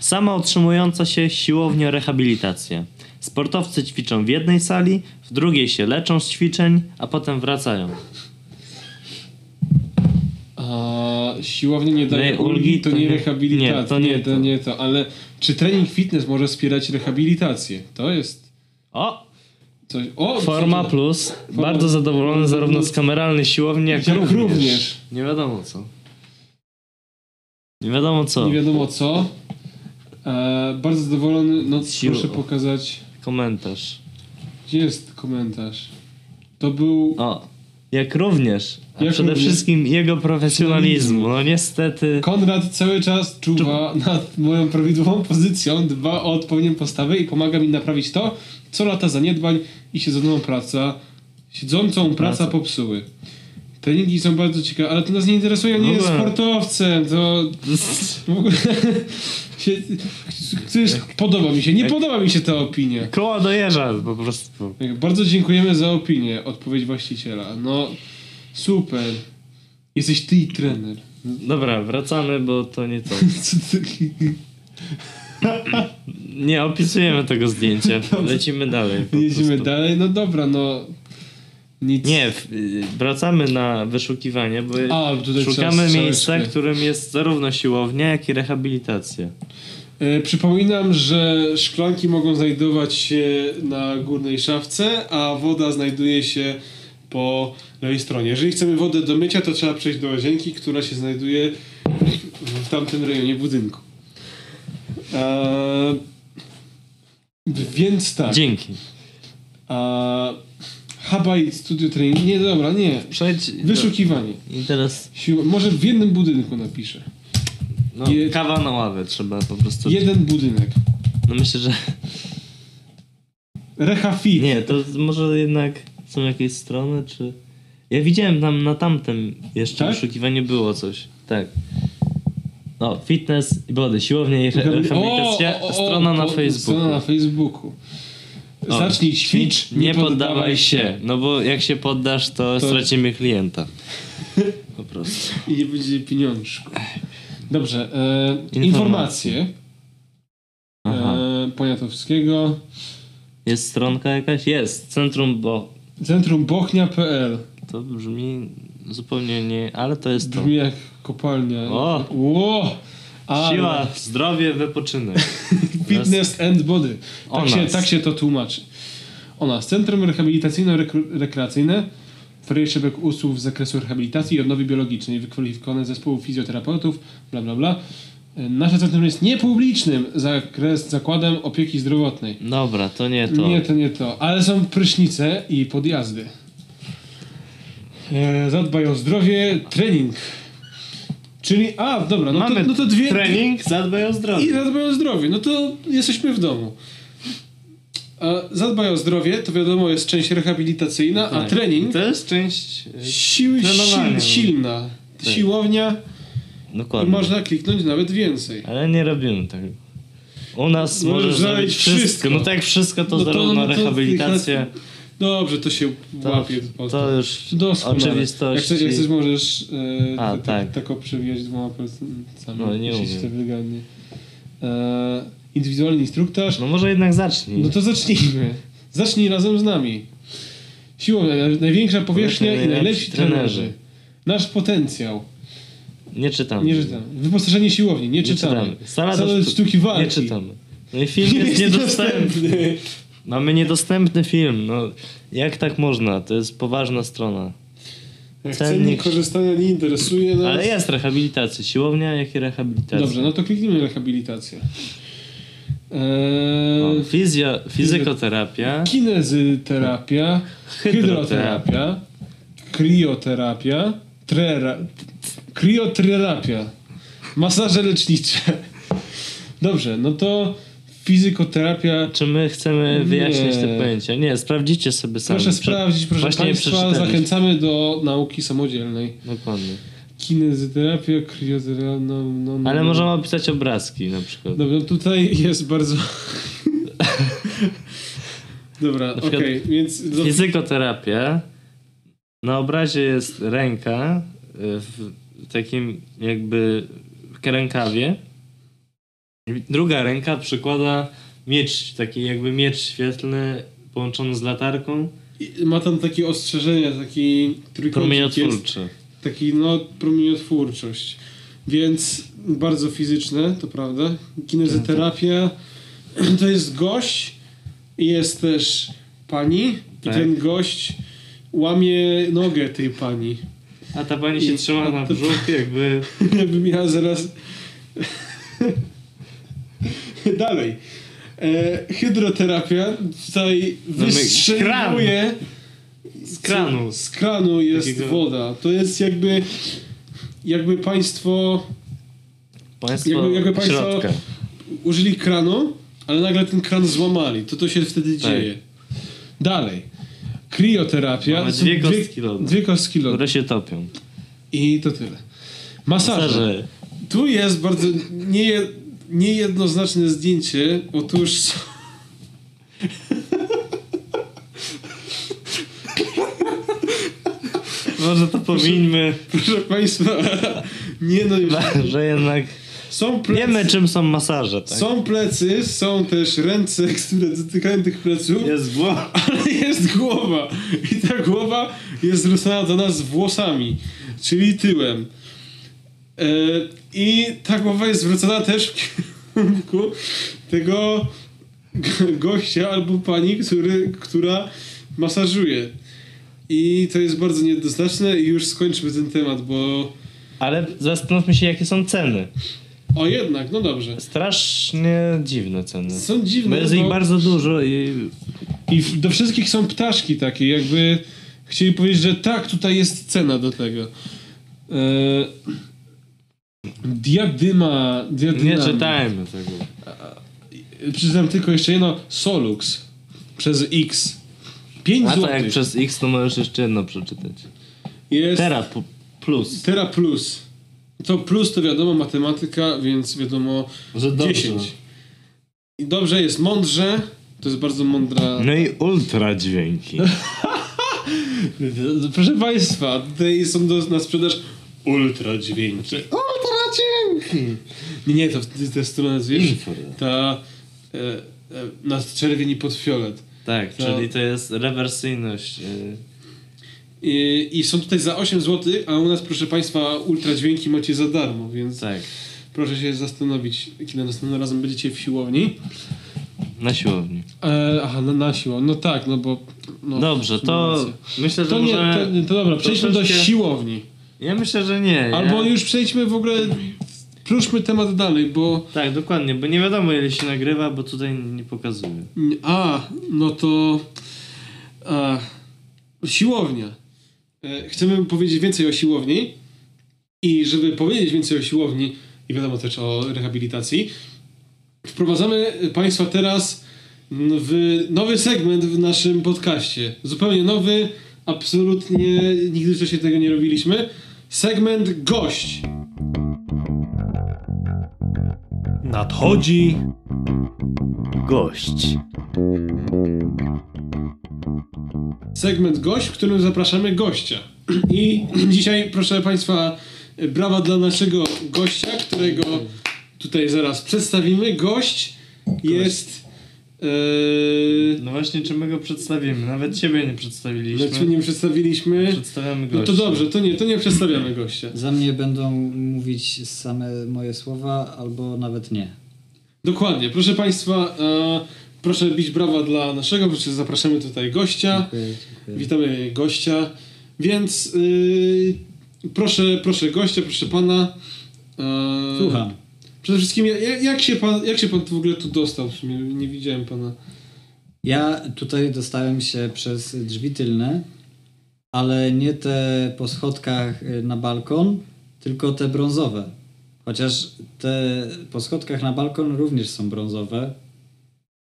Speaker 2: sama utrzymująca się siłownia rehabilitacja. Sportowcy ćwiczą w jednej sali, w drugiej się leczą z ćwiczeń, a potem wracają.
Speaker 1: A siłownia nie daje
Speaker 2: Nie,
Speaker 1: ulgi,
Speaker 2: ulgi
Speaker 1: to
Speaker 2: to
Speaker 1: nie
Speaker 2: nie-
Speaker 1: rehabilitacja.
Speaker 2: nie, to nie
Speaker 1: to
Speaker 2: to.
Speaker 1: nie to. Ale czy trening fitness może wspierać rehabilitację? To jest
Speaker 2: O!
Speaker 1: coś... O,
Speaker 2: Forma plus. Bardzo zadowolony zarówno z kameralnej siłowni, jak,
Speaker 1: Jak
Speaker 2: również.
Speaker 1: również.
Speaker 2: Nie wiadomo co. Nie wiadomo co.
Speaker 1: Nie wiadomo co. E, bardzo zadowolony. No,
Speaker 2: Siło.
Speaker 1: proszę pokazać.
Speaker 2: Komentarz.
Speaker 1: Gdzie jest komentarz? To był...
Speaker 2: O, jak również. A
Speaker 1: Jak
Speaker 2: przede
Speaker 1: również.
Speaker 2: wszystkim jego profesjonalizmu. No niestety.
Speaker 1: Konrad cały czas czuwa nad moją prawidłową pozycją, dba o odpowiednią postawę i pomaga mi naprawić to, co lata zaniedbań i siedzącą praca, siedzącą praca
Speaker 2: Praca.
Speaker 1: popsuły. Treningi są bardzo ciekawe, ale to nas nie interesuje, nie
Speaker 2: W
Speaker 1: jest
Speaker 2: ogóle.
Speaker 1: sportowcem, to w ogóle się, podoba mi się, nie podoba mi się ta opinia.
Speaker 2: Koło dojeżdża po prostu.
Speaker 1: Bardzo dziękujemy za opinię, odpowiedź właściciela. No, super. Jesteś ty i trener.
Speaker 2: Dobra, wracamy, bo to nie to.
Speaker 1: Co.
Speaker 2: Nie opisujemy tego zdjęcia. Lecimy dalej.
Speaker 1: Jedziemy
Speaker 2: prostu.
Speaker 1: dalej, no dobra, no nic.
Speaker 2: Nie, wracamy na wyszukiwanie, bo
Speaker 1: A,
Speaker 2: szukamy miejsca, którym jest zarówno siłownia, jak i rehabilitacja.
Speaker 1: E, przypominam, że szklanki mogą znajdować się na górnej szafce, a woda znajduje się po lewej stronie. Jeżeli chcemy wodę do mycia, to trzeba przejść do łazienki, która się znajduje w tamtym rejonie budynku. E, więc tak.
Speaker 2: Dzięki.
Speaker 1: A, Habaj Studio Training. Nie, dobra, nie.
Speaker 2: Przejdź.
Speaker 1: Wyszukiwanie.
Speaker 2: I teraz
Speaker 1: Sił... Może w jednym budynku napiszę.
Speaker 2: no,
Speaker 1: Je-
Speaker 2: kawa na ławę trzeba po prostu.
Speaker 1: Jeden budynek.
Speaker 2: No myślę, że.
Speaker 1: Reha Fit.
Speaker 2: Nie, to może jednak są jakieś strony, czy. Ja widziałem tam na tamtym jeszcze
Speaker 1: Tak?
Speaker 2: wyszukiwanie było coś. Tak. No, fitness i body, siłownia i re-
Speaker 1: Rehabil-
Speaker 2: rehabilitacja,
Speaker 1: O, o, o,
Speaker 2: strona na Facebooku.
Speaker 1: Strona na Facebooku.
Speaker 2: O,
Speaker 1: Zacznij ćwicz,
Speaker 2: nie poddawaj się. No bo jak się poddasz, to,
Speaker 1: To-
Speaker 2: stracimy klienta. Po prostu.
Speaker 1: I nie będzie pieniążku. Dobrze. E,
Speaker 2: Informacje.
Speaker 1: informacje. E, Poniatowskiego.
Speaker 2: Jest stronka jakaś? Jest. Centrum, bo
Speaker 1: Centrum Bochnia.pl
Speaker 2: to brzmi zupełnie nie, ale to jest to.
Speaker 1: Brzmi jak kopalnia.
Speaker 2: O!
Speaker 1: Ło! Ale-
Speaker 2: Siła, zdrowie, wypoczynek.
Speaker 1: Fitness and Body. Tak się, tak się to tłumaczy. O nas. Centrum Rehabilitacyjno-Rekreacyjne oferuje szereg usług z zakresu rehabilitacji i odnowy biologicznej, wykwalifikowane zespołu fizjoterapeutów, bla bla bla. Nasze centrum jest niepublicznym zakres, zakładem opieki zdrowotnej.
Speaker 2: Dobra, to nie to.
Speaker 1: Nie, to nie to. Ale są prysznice i podjazdy. E, zadbaj o zdrowie, trening. Czyli, a, dobra, no
Speaker 2: Mamy
Speaker 1: to, no to dwie...
Speaker 2: trening, zadbaj o zdrowie.
Speaker 1: I zadbaj o zdrowie. No to jesteśmy w domu. A zadbaj o zdrowie, to wiadomo, jest część rehabilitacyjna, a
Speaker 2: Tak.
Speaker 1: trening
Speaker 2: To jest część... e,
Speaker 1: sił,
Speaker 2: trenowania.
Speaker 1: sil, silna.
Speaker 2: Tak.
Speaker 1: Siłownia i
Speaker 2: Dokładnie.
Speaker 1: można kliknąć nawet więcej.
Speaker 2: Ale nie robimy tego. U nas
Speaker 1: Możesz
Speaker 2: możesz zrobić wszystko.
Speaker 1: wszystko.
Speaker 2: No tak, wszystko to
Speaker 1: No to-
Speaker 2: zarówno
Speaker 1: no to-
Speaker 2: rehabilitacja.
Speaker 1: Dobrze, to się
Speaker 2: To,
Speaker 1: łapie.
Speaker 2: to już
Speaker 1: Doskonale. Jak chcesz, jak chcesz możesz e,
Speaker 2: A,
Speaker 1: tak,
Speaker 2: tak.
Speaker 1: tak przewijać dwoma palcami.
Speaker 2: No, nie umiem.
Speaker 1: wygodnie. E, indywidualny instruktaż.
Speaker 2: No może jednak zacznij.
Speaker 1: No to zacznijmy. Zacznij razem z nami. Siłownia, naj- największa powierzchnia i
Speaker 2: najlepsi
Speaker 1: najlepsi
Speaker 2: trenerzy.
Speaker 1: trenerzy. Nasz potencjał.
Speaker 2: Nie czytam.
Speaker 1: Nie czytam. Wyposażenie siłowni, nie,
Speaker 2: Nie
Speaker 1: czytamy.
Speaker 2: czytamy. Sala do
Speaker 1: sztuki walki.
Speaker 2: Nie czytamy. No i film jest niedostępny. Mamy niedostępny film. No, jak tak można? To jest poważna strona.
Speaker 1: Jak
Speaker 2: Cennik.
Speaker 1: korzystania nie interesuje nas.
Speaker 2: Ale jest rehabilitacja. Siłownia, jak i rehabilitacja.
Speaker 1: Dobrze, no to kliknijmy rehabilitację. Eee,
Speaker 2: O, Fizjo, fizykoterapia.
Speaker 1: kinezyterapia, hydroterapia, krioterapia, trera, krioterapia, masaże lecznicze. Dobrze, no to fizykoterapia.
Speaker 2: Czy my chcemy wyjaśnić
Speaker 1: Nie.
Speaker 2: te pojęcia? Nie, sprawdzicie sobie sami.
Speaker 1: Proszę sprawdzić, proszę
Speaker 2: Właśnie
Speaker 1: Państwa, zachęcamy do nauki samodzielnej.
Speaker 2: Dokładnie.
Speaker 1: Kinezyterapia, krioterapia, no, no, no.
Speaker 2: Ale możemy opisać obrazki na przykład.
Speaker 1: Dobra, tutaj jest bardzo... Dobra, okej,
Speaker 2: przykład
Speaker 1: więc... Do...
Speaker 2: Fizykoterapia. Na obrazie jest ręka y, w takim jakby rękawie. Druga ręka przykłada miecz, taki jakby miecz świetlny połączony z latarką.
Speaker 1: I Ma tam takie ostrzeżenia, taki trójkącik jest,
Speaker 2: Promieniotwórczy.
Speaker 1: taki no promieniotwórczość. Więc bardzo fizyczne, to prawda. Kinezoterapia to jest gość i jest też pani i
Speaker 2: Tak.
Speaker 1: ten gość łamie nogę tej pani.
Speaker 2: A ta pani się
Speaker 1: I-
Speaker 2: trzyma na brzuch jakby...
Speaker 1: Jakby miała zaraz... Dalej. E, hydroterapia tutaj
Speaker 2: Mamy
Speaker 1: wystrzeliwuje...
Speaker 2: Z kranu.
Speaker 1: Z kranu jest
Speaker 2: Takiego-
Speaker 1: woda. To jest jakby... Jakby państwo
Speaker 2: Państwo
Speaker 1: Jakby- jakby państwo-
Speaker 2: środka.
Speaker 1: użyli kranu, ale nagle ten kran złamali. To to się wtedy
Speaker 2: Tak.
Speaker 1: dzieje. Dalej. Krioterapia.
Speaker 2: Mamy dwie kostki lodu.
Speaker 1: Dwie kostki lodu.
Speaker 2: Które się topią.
Speaker 1: I to tyle. Masaże.
Speaker 2: Masaże.
Speaker 1: Tu jest bardzo nie, niejednoznaczne zdjęcie. Otóż
Speaker 2: Może to powinniśmy...
Speaker 1: proszę Państwa, nie no już.
Speaker 2: Że jednak
Speaker 1: Są plecy,
Speaker 2: wiemy czym są masaże, tak?
Speaker 1: są plecy, są też ręce, które dotykają tych pleców,
Speaker 2: Jest głowa.
Speaker 1: ale jest głowa. I ta głowa jest zwrócona do nas włosami, czyli tyłem. E, I ta głowa jest zwrócona też w kierunku tego gościa albo pani, który, która masażuje. I to jest bardzo niejednoznaczne i już skończmy ten temat, bo...
Speaker 2: Ale zastanówmy się jakie są ceny.
Speaker 1: O jednak, no dobrze.
Speaker 2: Strasznie dziwne ceny.
Speaker 1: Są
Speaker 2: Bo
Speaker 1: dziwne,
Speaker 2: jest ich bardzo dużo i
Speaker 1: I do wszystkich są ptaszki takie, jakby chcieli powiedzieć, że tak, tutaj jest cena do tego. E, diadyma, diadyma.
Speaker 2: nie czytajmy tego.
Speaker 1: Przeczytam tylko jeszcze jedno. Solux. Przez X. 5
Speaker 2: A to
Speaker 1: zł.
Speaker 2: jak przez X to możesz jeszcze jedno przeczytać.
Speaker 1: Jest
Speaker 2: Teraz plus.
Speaker 1: Tera plus. To plus to wiadomo matematyka, więc wiadomo
Speaker 2: Że dobrze.
Speaker 1: 10. I dobrze jest mądrze. To jest bardzo mądra.
Speaker 2: No i ultra dźwięki.
Speaker 1: Proszę Państwa, tutaj są do, na sprzedaż ultra dźwięki. Dźwięki! Nie, nie, to stronę wiesz,
Speaker 2: Info.
Speaker 1: ta e, e, na czerwień i pod fiolet.
Speaker 2: Tak, czyli to jest rewersyjność. y,
Speaker 1: I, I są tutaj za 8 zł, a u nas, proszę Państwa, ultra dźwięki macie za darmo, więc
Speaker 2: Tak,
Speaker 1: proszę się zastanowić, kiedy następnym razem będziecie w siłowni.
Speaker 2: na siłowni.
Speaker 1: E, aha, na, na siłowni. No tak, no bo... No,
Speaker 2: Dobrze, to
Speaker 1: racja.
Speaker 2: myślę, że
Speaker 1: To nie,
Speaker 2: może...
Speaker 1: to, to dobra, przejdźmy do siłowni.
Speaker 2: Ja myślę, że nie.
Speaker 1: Albo
Speaker 2: ja...
Speaker 1: już przejdźmy w ogóle, pluszmy temat dalej, bo...
Speaker 2: Tak, dokładnie, bo nie wiadomo ile się nagrywa, bo tutaj nie pokazuje.
Speaker 1: A, no to... A, siłownia. E, Chcemy powiedzieć więcej o siłowni i żeby powiedzieć więcej o siłowni i wiadomo też o rehabilitacji, wprowadzamy Państwa teraz w nowy segment w naszym podcaście. Zupełnie nowy, absolutnie nigdy wcześniej tego nie robiliśmy. Segment gość.
Speaker 3: Nadchodzi gość.
Speaker 1: segment gość, w którym zapraszamy gościa. I dzisiaj, proszę Państwa, brawa dla naszego gościa, którego tutaj zaraz przedstawimy. Gość jest. Yy,
Speaker 2: No właśnie, czy my go przedstawimy? Nawet ciebie nie przedstawiliśmy.
Speaker 1: znaczy nie przedstawiliśmy.
Speaker 2: Przedstawiamy
Speaker 1: No
Speaker 2: gościa.
Speaker 1: to dobrze, to nie, to nie przedstawiamy gościa.
Speaker 3: Za mnie będą mówić same moje słowa, albo nawet nie.
Speaker 1: Dokładnie. Proszę Państwa, e, proszę bić brawa dla naszego, proszę zapraszamy tutaj gościa.
Speaker 3: Dziękuję, dziękuję.
Speaker 1: Witamy gościa. Więc yy, proszę, proszę gościa, proszę pana. E,
Speaker 3: Słucham.
Speaker 1: Przede wszystkim, jak, jak, się pan, jak się pan w ogóle tu dostał? W sumie nie widziałem pana.
Speaker 3: Ja tutaj dostałem się przez drzwi tylne, ale nie te po schodkach y, na balkon, tylko te brązowe. Chociaż te po schodkach na balkon również są brązowe,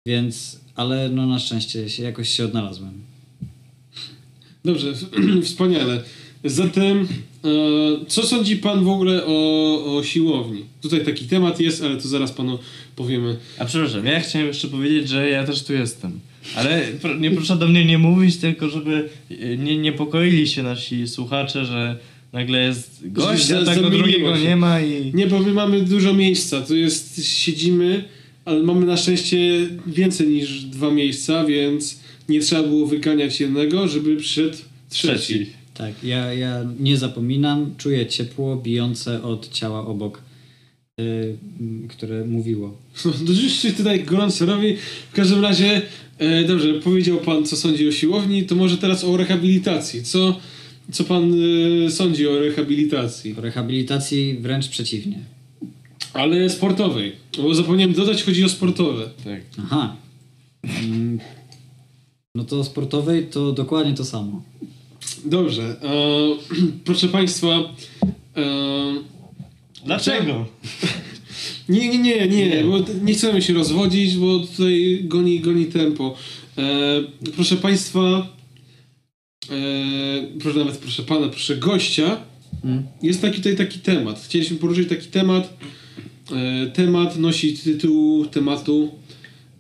Speaker 3: więc, ale no na szczęście się jakoś się odnalazłem.
Speaker 1: Dobrze, wspaniale. Zatem, e, co sądzi pan w ogóle o, o siłowni? Tutaj taki temat jest, ale to zaraz panu powiemy.
Speaker 2: A przepraszam, ja chciałem jeszcze powiedzieć, że ja też tu jestem. Ale nie proszę do mnie nie mówić, tylko żeby e, nie niepokoili się nasi słuchacze, że nagle jest gość, a tego drugiego
Speaker 1: się.
Speaker 2: nie ma i...
Speaker 1: Nie, bo my mamy dużo miejsca. Tu jest, siedzimy, ale mamy na szczęście więcej niż dwa miejsca, więc nie trzeba było wyganiać jednego, żeby przyszedł trzeci.
Speaker 2: Trzeci.
Speaker 3: Tak, ja, ja nie zapominam, czuję ciepło bijące od ciała obok, y, m, które mówiło.
Speaker 1: No, już się tutaj gorąco robi. W każdym razie, e, dobrze, powiedział pan, co sądzi o siłowni, to może teraz o rehabilitacji. Co, co pan e, sądzi o rehabilitacji?
Speaker 3: O rehabilitacji wręcz przeciwnie.
Speaker 1: Ale sportowej. Bo zapomniałem dodać, chodzi o sportowe.
Speaker 2: Tak.
Speaker 3: Aha. Mm, No to sportowej to dokładnie to samo.
Speaker 1: Dobrze. E, proszę państwa, e,
Speaker 2: Dlaczego?
Speaker 1: Nie, nie, nie, nie, bo nie chcemy się rozwodzić, bo tutaj goni, goni tempo. E, proszę Państwa, e, proszę nawet, proszę Pana, proszę gościa,
Speaker 3: Mm.
Speaker 1: jest taki tutaj taki temat. Chcieliśmy poruszyć taki temat. E, temat nosi tytuł tematu.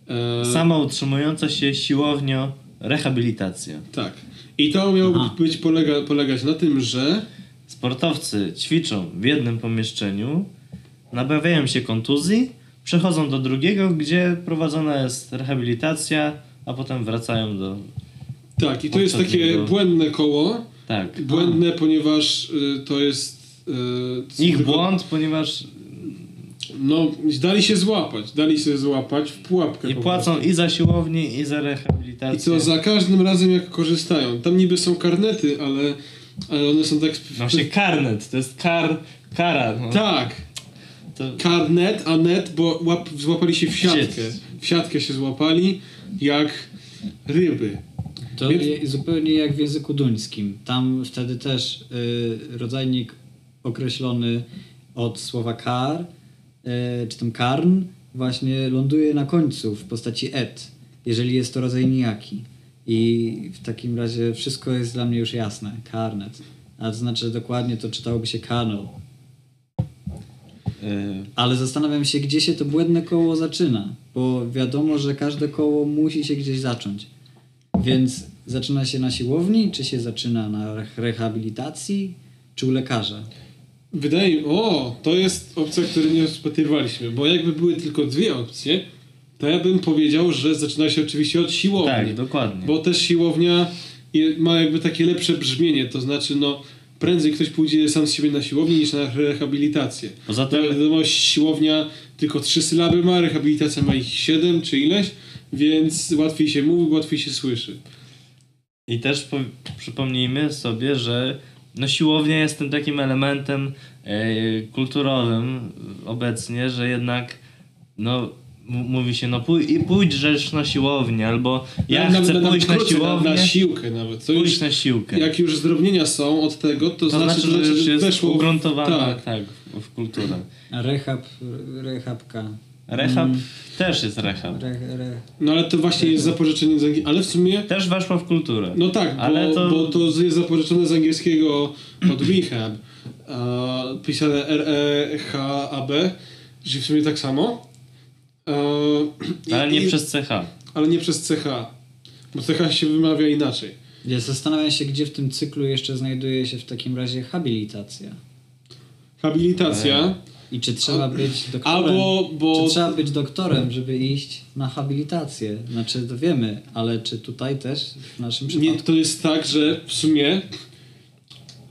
Speaker 1: E,
Speaker 2: Sama utrzymująca się siłownio rehabilitacja.
Speaker 1: Tak. I to miało
Speaker 3: Aha.
Speaker 1: być polega, polegać na tym, że
Speaker 2: Sportowcy ćwiczą w jednym pomieszczeniu, nabawiają się kontuzji, przechodzą do drugiego, gdzie prowadzona jest rehabilitacja, a potem wracają do...
Speaker 1: tak, i to jest takie błędne koło.
Speaker 2: Tak.
Speaker 1: Błędne, ponieważ y, to jest. y,
Speaker 2: Ich
Speaker 1: tylko-
Speaker 2: błąd, ponieważ
Speaker 1: No, dali się złapać, dali się złapać w pułapkę.
Speaker 2: i
Speaker 1: po
Speaker 2: płacą
Speaker 1: prostu.
Speaker 2: i za siłownię, i za rehabilitację.
Speaker 1: I co za każdym razem jak korzystają. Tam niby są karnety, ale, ale one są tak...
Speaker 2: No się karnet, to jest kar, kara. No.
Speaker 1: Tak,
Speaker 2: To,
Speaker 1: karnet, a net, bo łap, złapali się w siatkę. W siatkę się złapali, jak ryby.
Speaker 3: To
Speaker 1: Więc-
Speaker 3: je- zupełnie jak w języku duńskim. Tam wtedy też y, rodzajnik określony od słowa kar, czy tam karn, właśnie ląduje na końcu w postaci et, jeżeli jest to rodzaj nijaki. I w takim razie wszystko jest dla mnie już jasne. Karnet. A to znaczy dokładnie to czytałoby się kernel.
Speaker 2: y,
Speaker 3: Ale zastanawiam się, gdzie się to błędne koło zaczyna, bo wiadomo, że każde koło musi się gdzieś zacząć. Więc zaczyna się na siłowni, czy się zaczyna na re- rehabilitacji, czy u lekarza?
Speaker 1: Wydaje mi o, to jest opcja, której nie rozpatrywaliśmy, bo jakby były tylko dwie opcje, to ja bym powiedział, że zaczyna się oczywiście od siłowni.
Speaker 2: tak, dokładnie.
Speaker 1: Bo też siłownia ma jakby takie lepsze brzmienie, to znaczy no prędzej ktoś pójdzie sam z siebie na siłownię niż na rehabilitację.
Speaker 2: Poza
Speaker 1: To
Speaker 2: tym,
Speaker 1: wiadomo, siłownia tylko trzy sylaby ma, rehabilitacja ma ich siedem czy ileś, więc łatwiej się mówi, łatwiej się słyszy.
Speaker 2: I też po, przypomnijmy sobie, że no siłownia jest tym takim elementem e, kulturowym obecnie, że jednak no mówi się no pój, i pójdź rzecz na siłownię, albo ja
Speaker 1: Nawet-
Speaker 2: chcę
Speaker 1: nawet
Speaker 2: pójść na
Speaker 1: krócej,
Speaker 2: siłownię,
Speaker 1: Na, na siłkę nawet. To już,
Speaker 2: pójść na siłkę.
Speaker 1: jak już zdrobnienia są od tego, to,
Speaker 2: to znaczy, że już jest
Speaker 1: weszło
Speaker 2: ugruntowane
Speaker 1: Tak.
Speaker 2: tak. w, w kulturę.
Speaker 3: A rehab, rehabka.
Speaker 2: Rehab
Speaker 3: Mm.
Speaker 2: też jest rehab.
Speaker 3: Re, re,
Speaker 1: No ale to właśnie jest zapożyczenie z angielskiego. Ale w sumie
Speaker 2: Też weszła w kulturę.
Speaker 1: No tak, bo,
Speaker 2: Ale to-
Speaker 1: bo to jest zapożyczone z angielskiego od rehab, a, pisane R-E-H-A-B, czyli w sumie tak samo. I-
Speaker 2: Ale nie
Speaker 1: i-
Speaker 2: przez CH.
Speaker 1: Ale nie przez CH, bo CH się wymawia inaczej.
Speaker 3: Ja zastanawiam się, gdzie w tym cyklu jeszcze znajduje się w takim razie habilitacja.
Speaker 1: Habilitacja.
Speaker 3: I czy trzeba być doktorem?
Speaker 1: Albo, bo
Speaker 3: Czy trzeba być doktorem, żeby iść na habilitację? Znaczy, to wiemy, ale czy tutaj też w naszym
Speaker 1: nie,
Speaker 3: przypadku?
Speaker 1: to jest tak, że w sumie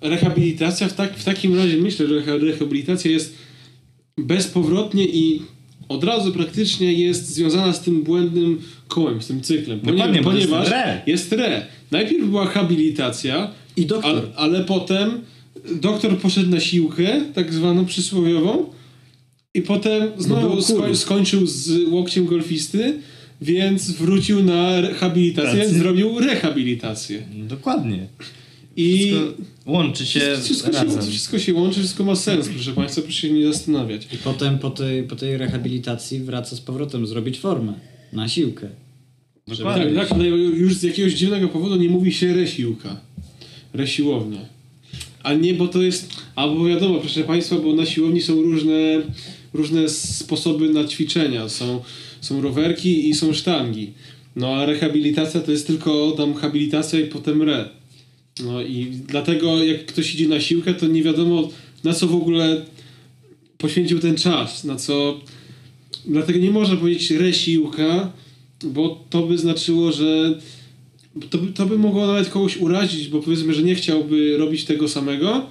Speaker 1: rehabilitacja w, tak, w takim razie myślę, że reha- rehabilitacja jest bezpowrotnie i od razu praktycznie jest związana z tym błędnym kołem, z tym cyklem.
Speaker 2: Dokładnie, bo jest
Speaker 1: ponieważ
Speaker 2: re.
Speaker 1: jest re. Najpierw była habilitacja,
Speaker 3: I doktor.
Speaker 1: ale, ale potem doktor poszedł na siłkę, tak zwaną przysłowiową, i potem
Speaker 3: był
Speaker 1: znowu
Speaker 3: cool.
Speaker 1: sko- skończył z łokciem golfisty, więc wrócił na rehabilitację,
Speaker 2: Pracy.
Speaker 1: zrobił rehabilitację.
Speaker 2: Dokładnie.
Speaker 1: I
Speaker 2: Wszystko łączy się
Speaker 1: wszystko, się,
Speaker 2: razem.
Speaker 1: wszystko się łączy, wszystko ma sens, proszę Państwa, proszę się nie zastanawiać.
Speaker 3: I potem po tej, po tej rehabilitacji wraca z powrotem zrobić formę na siłkę.
Speaker 2: Dokładnie.
Speaker 1: Tak, tak, ale już z jakiegoś dziwnego powodu nie mówi się resiłka, resiłownia. A nie, bo to jest, albo wiadomo, proszę Państwa, bo na siłowni są różne, różne sposoby na ćwiczenia. Są, są rowerki i są sztangi. No a rehabilitacja to jest tylko tam habilitacja i potem re. No i dlatego jak ktoś idzie na siłkę, to nie wiadomo na co w ogóle poświęcił ten czas, na co... Dlatego nie można powiedzieć resiłka, bo to by znaczyło, że to by, to by mogło nawet kogoś urazić, bo powiedzmy, że nie chciałby robić tego samego,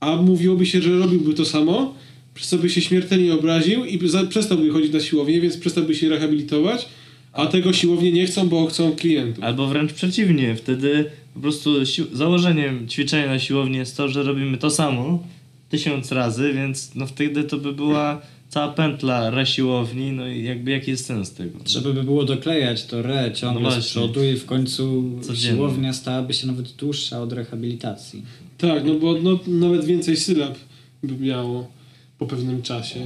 Speaker 1: a mówiłoby się, że robiłby to samo, przez co by się śmiertelnie obraził i za, przestałby chodzić na siłownię, więc przestałby się rehabilitować, a tego siłownie nie chcą, bo chcą klientów.
Speaker 2: Albo wręcz przeciwnie, wtedy po prostu założeniem ćwiczenia na siłowni jest to, że robimy to samo tysiąc razy, więc no wtedy to by była cała pętla resiłowni, no i jakby jaki jest sens tego?
Speaker 3: Trzeba by było doklejać to re ciągle
Speaker 2: No
Speaker 3: z przodu i w końcu
Speaker 2: Codziennie.
Speaker 3: siłownia stałaby się nawet dłuższa od rehabilitacji.
Speaker 1: Tak, no bo no, nawet więcej sylab by miało po pewnym czasie.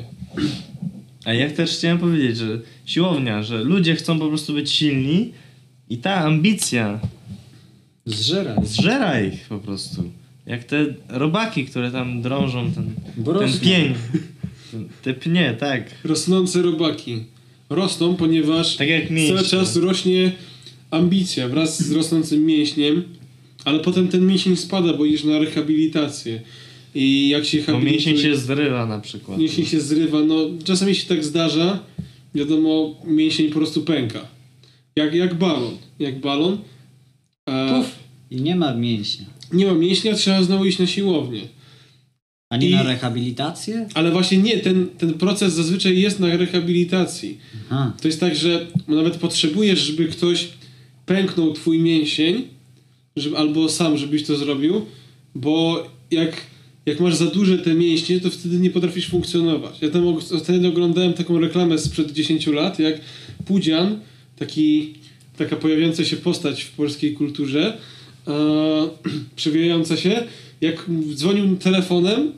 Speaker 2: A ja też chciałem powiedzieć, że siłownia, że ludzie chcą po prostu być silni i ta ambicja
Speaker 3: Zżera.
Speaker 2: zżera ich po prostu. Jak te robaki, które tam drążą ten, ten pień. Te pnie, tak.
Speaker 1: Rosnące robaki. Rosną, ponieważ
Speaker 2: Tak jak
Speaker 1: cały czas rośnie ambicja wraz z rosnącym mięśniem, ale potem ten mięsień spada, bo idziesz na rehabilitację. I jak się
Speaker 2: Bo
Speaker 1: habilituje...
Speaker 2: mięsień się zrywa na przykład.
Speaker 1: Mięsień się zrywa, no czasami się tak zdarza, wiadomo, mięsień po prostu pęka. Jak, jak balon. Jak balon. E,
Speaker 3: Puf! I nie ma mięśnia.
Speaker 1: nie ma mięśnia, trzeba znowu iść na siłownię.
Speaker 3: Ani
Speaker 1: I-
Speaker 3: na rehabilitację?
Speaker 1: Ale właśnie nie, ten, ten proces zazwyczaj jest na rehabilitacji.
Speaker 3: Aha.
Speaker 1: To jest tak, że nawet potrzebujesz, żeby ktoś pęknął twój mięsień, żeby, albo sam, żebyś to zrobił, bo jak, jak masz za duże te mięśnie, to wtedy nie potrafisz funkcjonować. Ja tam wtedy oglądałem taką reklamę sprzed 10 lat, jak Pudzian, taki, taka pojawiająca się postać w polskiej kulturze, e, przewijająca się, jak dzwonił telefonem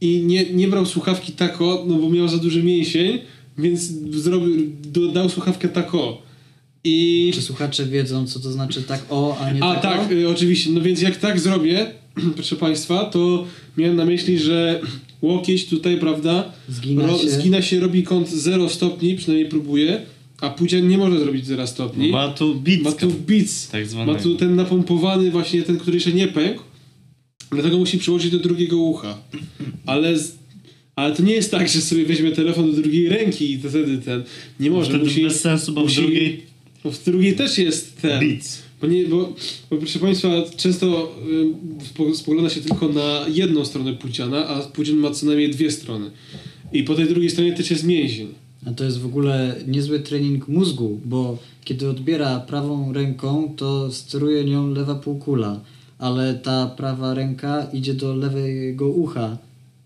Speaker 1: i nie, nie brał słuchawki tako, no bo miał za duży mięsień, więc zrobił, dał słuchawkę tako. I...
Speaker 3: Czy słuchacze wiedzą, co to znaczy tak o, a nie
Speaker 1: A
Speaker 3: tak
Speaker 1: tak,
Speaker 3: o?
Speaker 1: y, oczywiście. No więc jak tak zrobię, proszę Państwa, to miałem na myśli, że łokieć tutaj, prawda,
Speaker 3: Zgina się.
Speaker 1: zgina się, robi kąt 0 stopni, przynajmniej próbuje, a Pudzian nie może zrobić 0 stopni.
Speaker 2: Ma tu bicka.
Speaker 1: Ma tu bic,
Speaker 2: tak
Speaker 1: ma
Speaker 2: zwanego.
Speaker 1: tu ten napompowany właśnie, ten, który jeszcze nie pękł, dlatego musi przyłożyć do drugiego ucha. Ale, z, ale to nie jest tak, że sobie weźmie telefon do drugiej ręki i to wtedy ten, nie może,
Speaker 2: Wtedy
Speaker 1: musi...
Speaker 2: bez sensu, bo
Speaker 1: musi-
Speaker 2: w drugiej
Speaker 1: bo w drugiej też jest ten...
Speaker 2: bic.
Speaker 1: Bo, nie, bo, bo proszę Państwa, często y, spo- spogląda się tylko na jedną stronę płciana, a płcian ma co najmniej dwie strony. I po tej drugiej stronie też jest mięsień.
Speaker 3: A to jest w ogóle niezły trening mózgu, bo kiedy odbiera prawą ręką, to steruje nią lewa półkula, ale ta prawa ręka idzie do lewego ucha.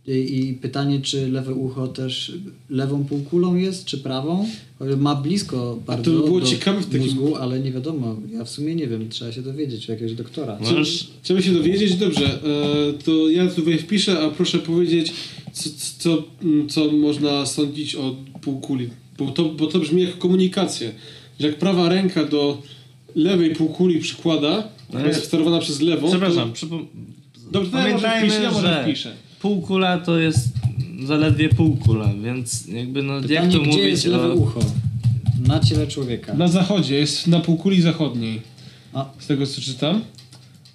Speaker 3: I, I pytanie, czy lewe ucho też lewą półkulą jest, czy prawą? Ma blisko bardzo
Speaker 1: by było
Speaker 3: do
Speaker 1: ciekawe w takim-
Speaker 3: mózgu, ale nie wiadomo. Ja w sumie nie wiem, trzeba się dowiedzieć u jakiegoś doktora.
Speaker 2: No. Możesz-
Speaker 1: Trzeba się dowiedzieć, dobrze, e, to ja tutaj wpiszę, a proszę powiedzieć, co, co, co można sądzić o półkuli. Bo to, bo to brzmi jak komunikacja. Że jak prawa ręka do lewej półkuli przykłada,
Speaker 2: No
Speaker 1: która jest sterowana przez lewą,
Speaker 2: Przepraszam,
Speaker 1: to...
Speaker 2: przypom-
Speaker 1: Dobrze,
Speaker 2: pamiętajmy,
Speaker 1: ja może
Speaker 2: że
Speaker 1: wpiszę.
Speaker 2: półkula to jest zaledwie półkula, więc jakby no jak
Speaker 3: Pytanie,
Speaker 2: to
Speaker 3: gdzie
Speaker 2: mówić
Speaker 3: jest lewe
Speaker 2: o...
Speaker 3: ucho? Na ciele człowieka.
Speaker 1: Na zachodzie, jest na półkuli zachodniej.
Speaker 3: A,
Speaker 1: Z tego co czytam.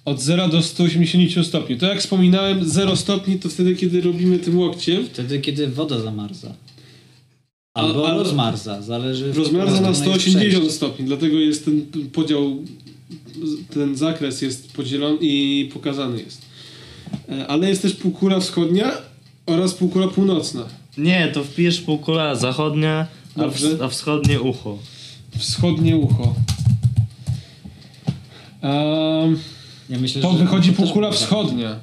Speaker 1: od 0 do 180 stopni. To jak wspominałem, 0 stopni to wtedy, kiedy robimy tym łokciem.
Speaker 3: Wtedy, kiedy woda zamarza. Albo
Speaker 1: A-
Speaker 3: rozmarza, zależy...
Speaker 1: Rozmarza na
Speaker 3: stronę jest
Speaker 1: 180
Speaker 3: przejście.
Speaker 1: stopni, dlatego jest ten podział, ten zakres jest podzielony i pokazany jest. E, Ale jest też półkula wschodnia oraz półkula północna.
Speaker 2: Nie, to wpijesz półkula zachodnia, a, w, a wschodnie ucho.
Speaker 1: Wschodnie ucho. Ehm,
Speaker 3: Ja myślę,
Speaker 1: to
Speaker 3: że
Speaker 1: wychodzi
Speaker 3: to
Speaker 1: półkula wschodnia.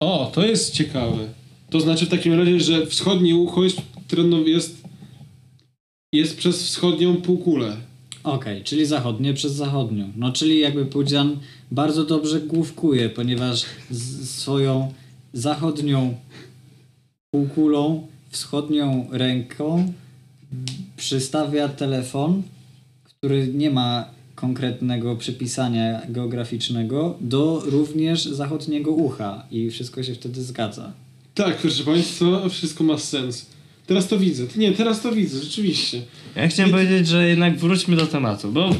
Speaker 1: O, to jest ciekawe. To znaczy w takim razie, że wschodnie ucho jest, jest, jest przez wschodnią półkulę.
Speaker 3: Okej, czyli zachodnie przez zachodnią. No czyli jakby Pudzian bardzo dobrze główkuje, ponieważ swoją zachodnią półkulą, wschodnią ręką przystawia telefon, który nie ma konkretnego przypisania geograficznego do również zachodniego ucha i wszystko się wtedy zgadza.
Speaker 1: Tak, proszę Państwa, wszystko ma sens. Teraz to widzę. Nie, teraz to widzę, rzeczywiście.
Speaker 2: Ja chciałem powiedzieć, że jednak wróćmy do tematu, bo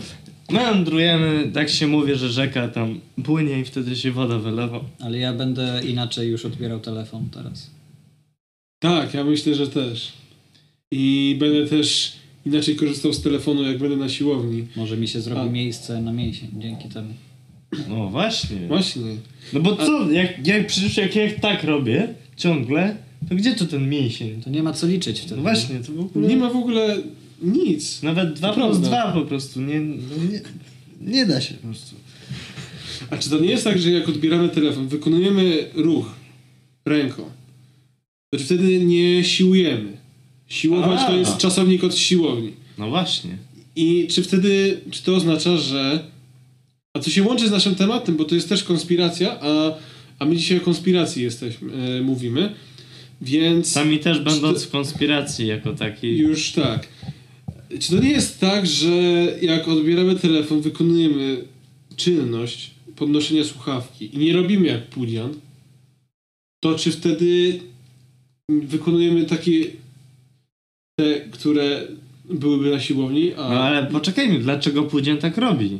Speaker 2: meandrujemy, tak się mówi, że rzeka tam płynie i wtedy się woda wylewa.
Speaker 3: Ale ja będę inaczej już odbierał telefon teraz.
Speaker 1: Tak, ja myślę, że też. I będę też inaczej korzystał z telefonu, jak będę na siłowni.
Speaker 3: Może mi się zrobi
Speaker 1: A.
Speaker 3: miejsce na mięsień dzięki temu.
Speaker 2: No właśnie.
Speaker 1: Właśnie.
Speaker 2: No bo co, jak, jak przecież jak ja tak robię ciągle, to gdzie tu ten mięsień?
Speaker 3: To nie ma co liczyć wtedy.
Speaker 2: No właśnie, to w ogóle...
Speaker 1: Nie ma w ogóle nic.
Speaker 2: Nawet 2
Speaker 1: To
Speaker 2: plus
Speaker 1: prawda.
Speaker 2: 2 po prostu, nie, no nie, nie da się po prostu.
Speaker 1: A czy to nie jest tak, że jak odbieramy telefon, wykonujemy ruch ręką, to czy wtedy nie siłujemy? Siłować
Speaker 2: A.
Speaker 1: to jest czasownik od siłowni.
Speaker 2: No właśnie.
Speaker 1: I czy wtedy, czy to oznacza, że... A to się łączy z naszym tematem, bo to jest też konspiracja, a, a my dzisiaj o konspiracji jesteśmy, e, mówimy, więc
Speaker 2: Sami też będąc
Speaker 1: to-
Speaker 2: w konspiracji jako takiej.
Speaker 1: już tak. Czy to nie jest tak, że jak odbieramy telefon, wykonujemy czynność podnoszenia słuchawki i nie robimy jak Pudian, to czy wtedy wykonujemy takie te, które byłyby na siłowni, a...
Speaker 2: No ale poczekajmy, dlaczego Pudzian tak robi?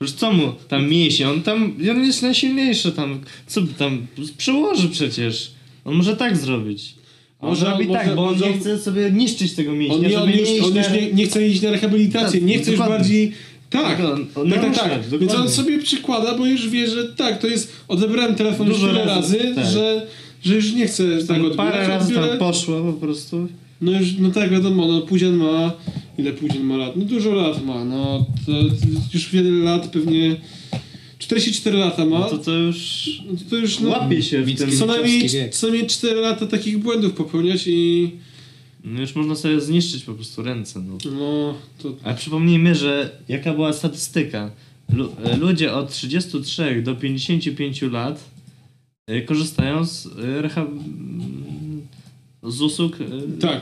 Speaker 2: Już co mu tam mięśnie, on tam, on jest najsilniejszy tam, co by tam, przełoży przecież. On może tak zrobić. On
Speaker 1: Może-
Speaker 2: robi
Speaker 1: może-
Speaker 2: tak, bo on
Speaker 1: może-
Speaker 2: nie chce sobie niszczyć tego
Speaker 1: On,
Speaker 2: mięśnia,
Speaker 1: nie, on, już, on już nie, nie chce iść na rehabilitację,
Speaker 2: Tak,
Speaker 1: nie chce już
Speaker 2: dokładnie.
Speaker 1: bardziej... Tak,
Speaker 2: On- on
Speaker 1: tak, tak,
Speaker 2: narusza,
Speaker 1: tak. Więc on sobie przykłada, bo już wie, że tak, to jest... Odebrałem telefon już
Speaker 2: Dużo
Speaker 1: tyle razy,
Speaker 2: razy, tak.
Speaker 1: że, że już nie chcę
Speaker 2: Tam
Speaker 1: tak odbierać.
Speaker 2: parę razy
Speaker 1: odbiorę-
Speaker 2: tam poszło po prostu.
Speaker 1: No już, no tak wiadomo, no Pudzian ma... Ile Pudzian ma lat? No dużo lat ma, no to, to już wiele lat, pewnie... 44 lata ma.
Speaker 2: No to to już
Speaker 1: No to, to już no,
Speaker 2: łapie się w tym.
Speaker 1: co najmniej, co najmniej 4 lata takich błędów popełniać i...
Speaker 2: No już można sobie zniszczyć po prostu ręce. No.
Speaker 1: No, to...
Speaker 2: Ale przypomnijmy, że jaka była statystyka. Lu- e, ludzie od 33 do 55 lat e, korzystają z, e, rehab... mm, z usług
Speaker 1: Tak,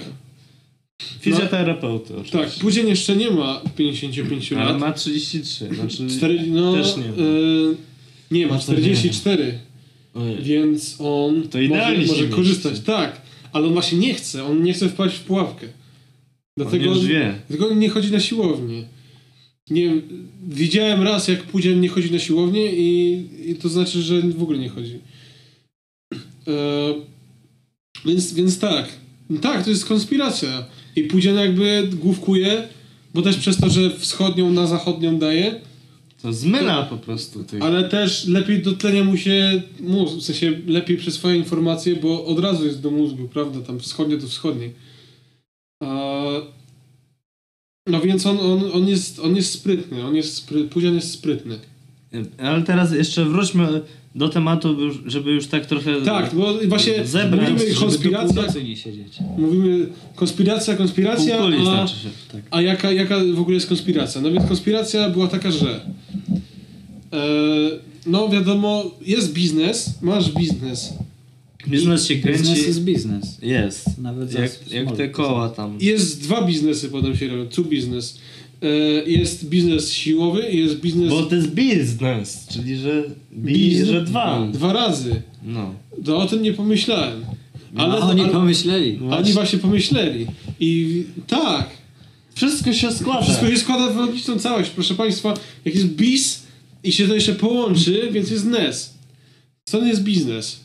Speaker 2: fizjoterapeuty. oczywiście.
Speaker 1: tak. Pudzian jeszcze nie ma 55
Speaker 2: Ale
Speaker 1: lat.
Speaker 2: ma 33. Znaczy...
Speaker 1: Cztery, no,
Speaker 2: Też nie.
Speaker 1: e, nie ma,
Speaker 2: No to
Speaker 1: 44,
Speaker 2: Ojej.
Speaker 1: więc on
Speaker 2: To
Speaker 1: może, może
Speaker 2: mieści.
Speaker 1: korzystać. Tak, ale on właśnie nie chce, on nie chce wpaść w pułapkę. Dlatego
Speaker 2: już wie.
Speaker 1: Dlatego on nie chodzi na siłownię. Nie widziałem raz, jak Pudzian nie chodzi na siłownię i, i to znaczy, że w ogóle nie chodzi. E, więc, więc tak. Tak, to jest konspiracja. I Pudzian jakby główkuje, bo też przez to, że wschodnią na zachodnią daje,
Speaker 2: To zmyla po prostu
Speaker 1: ale też lepiej dotlenia mu się mózg, w sensie lepiej przyswaja informacje, bo od razu jest do mózgu, prawda? Tam wschodnie to wschodnie. A... No więc on, on, on, jest, on jest sprytny, on jest spry... Pudzian jest sprytny.
Speaker 2: Ale teraz jeszcze wróćmy do tematu, żeby już tak trochę...
Speaker 1: Tak, bo właśnie
Speaker 2: Zebrać,
Speaker 1: mówimy konspiracja,
Speaker 3: nie siedzieć.
Speaker 1: mówimy konspiracja, konspiracja,
Speaker 2: Półkuli
Speaker 1: a,
Speaker 2: znaczy się.
Speaker 3: Tak.
Speaker 1: a jaka, jaka w ogóle jest konspiracja? No więc konspiracja była taka, że e, no wiadomo, jest biznes, masz biznes,
Speaker 2: Biznes się kręci...
Speaker 3: Biznes jest biznes.
Speaker 2: Jest.
Speaker 3: Nawet
Speaker 2: Jak, jak te koła tam.
Speaker 1: Jest dwa biznesy, potem się robią, two biznes. E, jest biznes siłowy i jest biznes
Speaker 2: Bo to jest biznes, czyli że biz,
Speaker 1: Biz-
Speaker 2: że dwa.
Speaker 1: dwa razy.
Speaker 2: No.
Speaker 1: To o tym nie pomyślałem. Ale,
Speaker 3: Ale oni
Speaker 1: ale
Speaker 3: pomyśleli.
Speaker 1: oni właśnie pomyśleli. I tak,
Speaker 2: Wszystko się składa.
Speaker 1: wszystko się składa w logiczną całość. Proszę Państwa, jak jest biz i się to jeszcze połączy, więc jest NES. To jest biznes.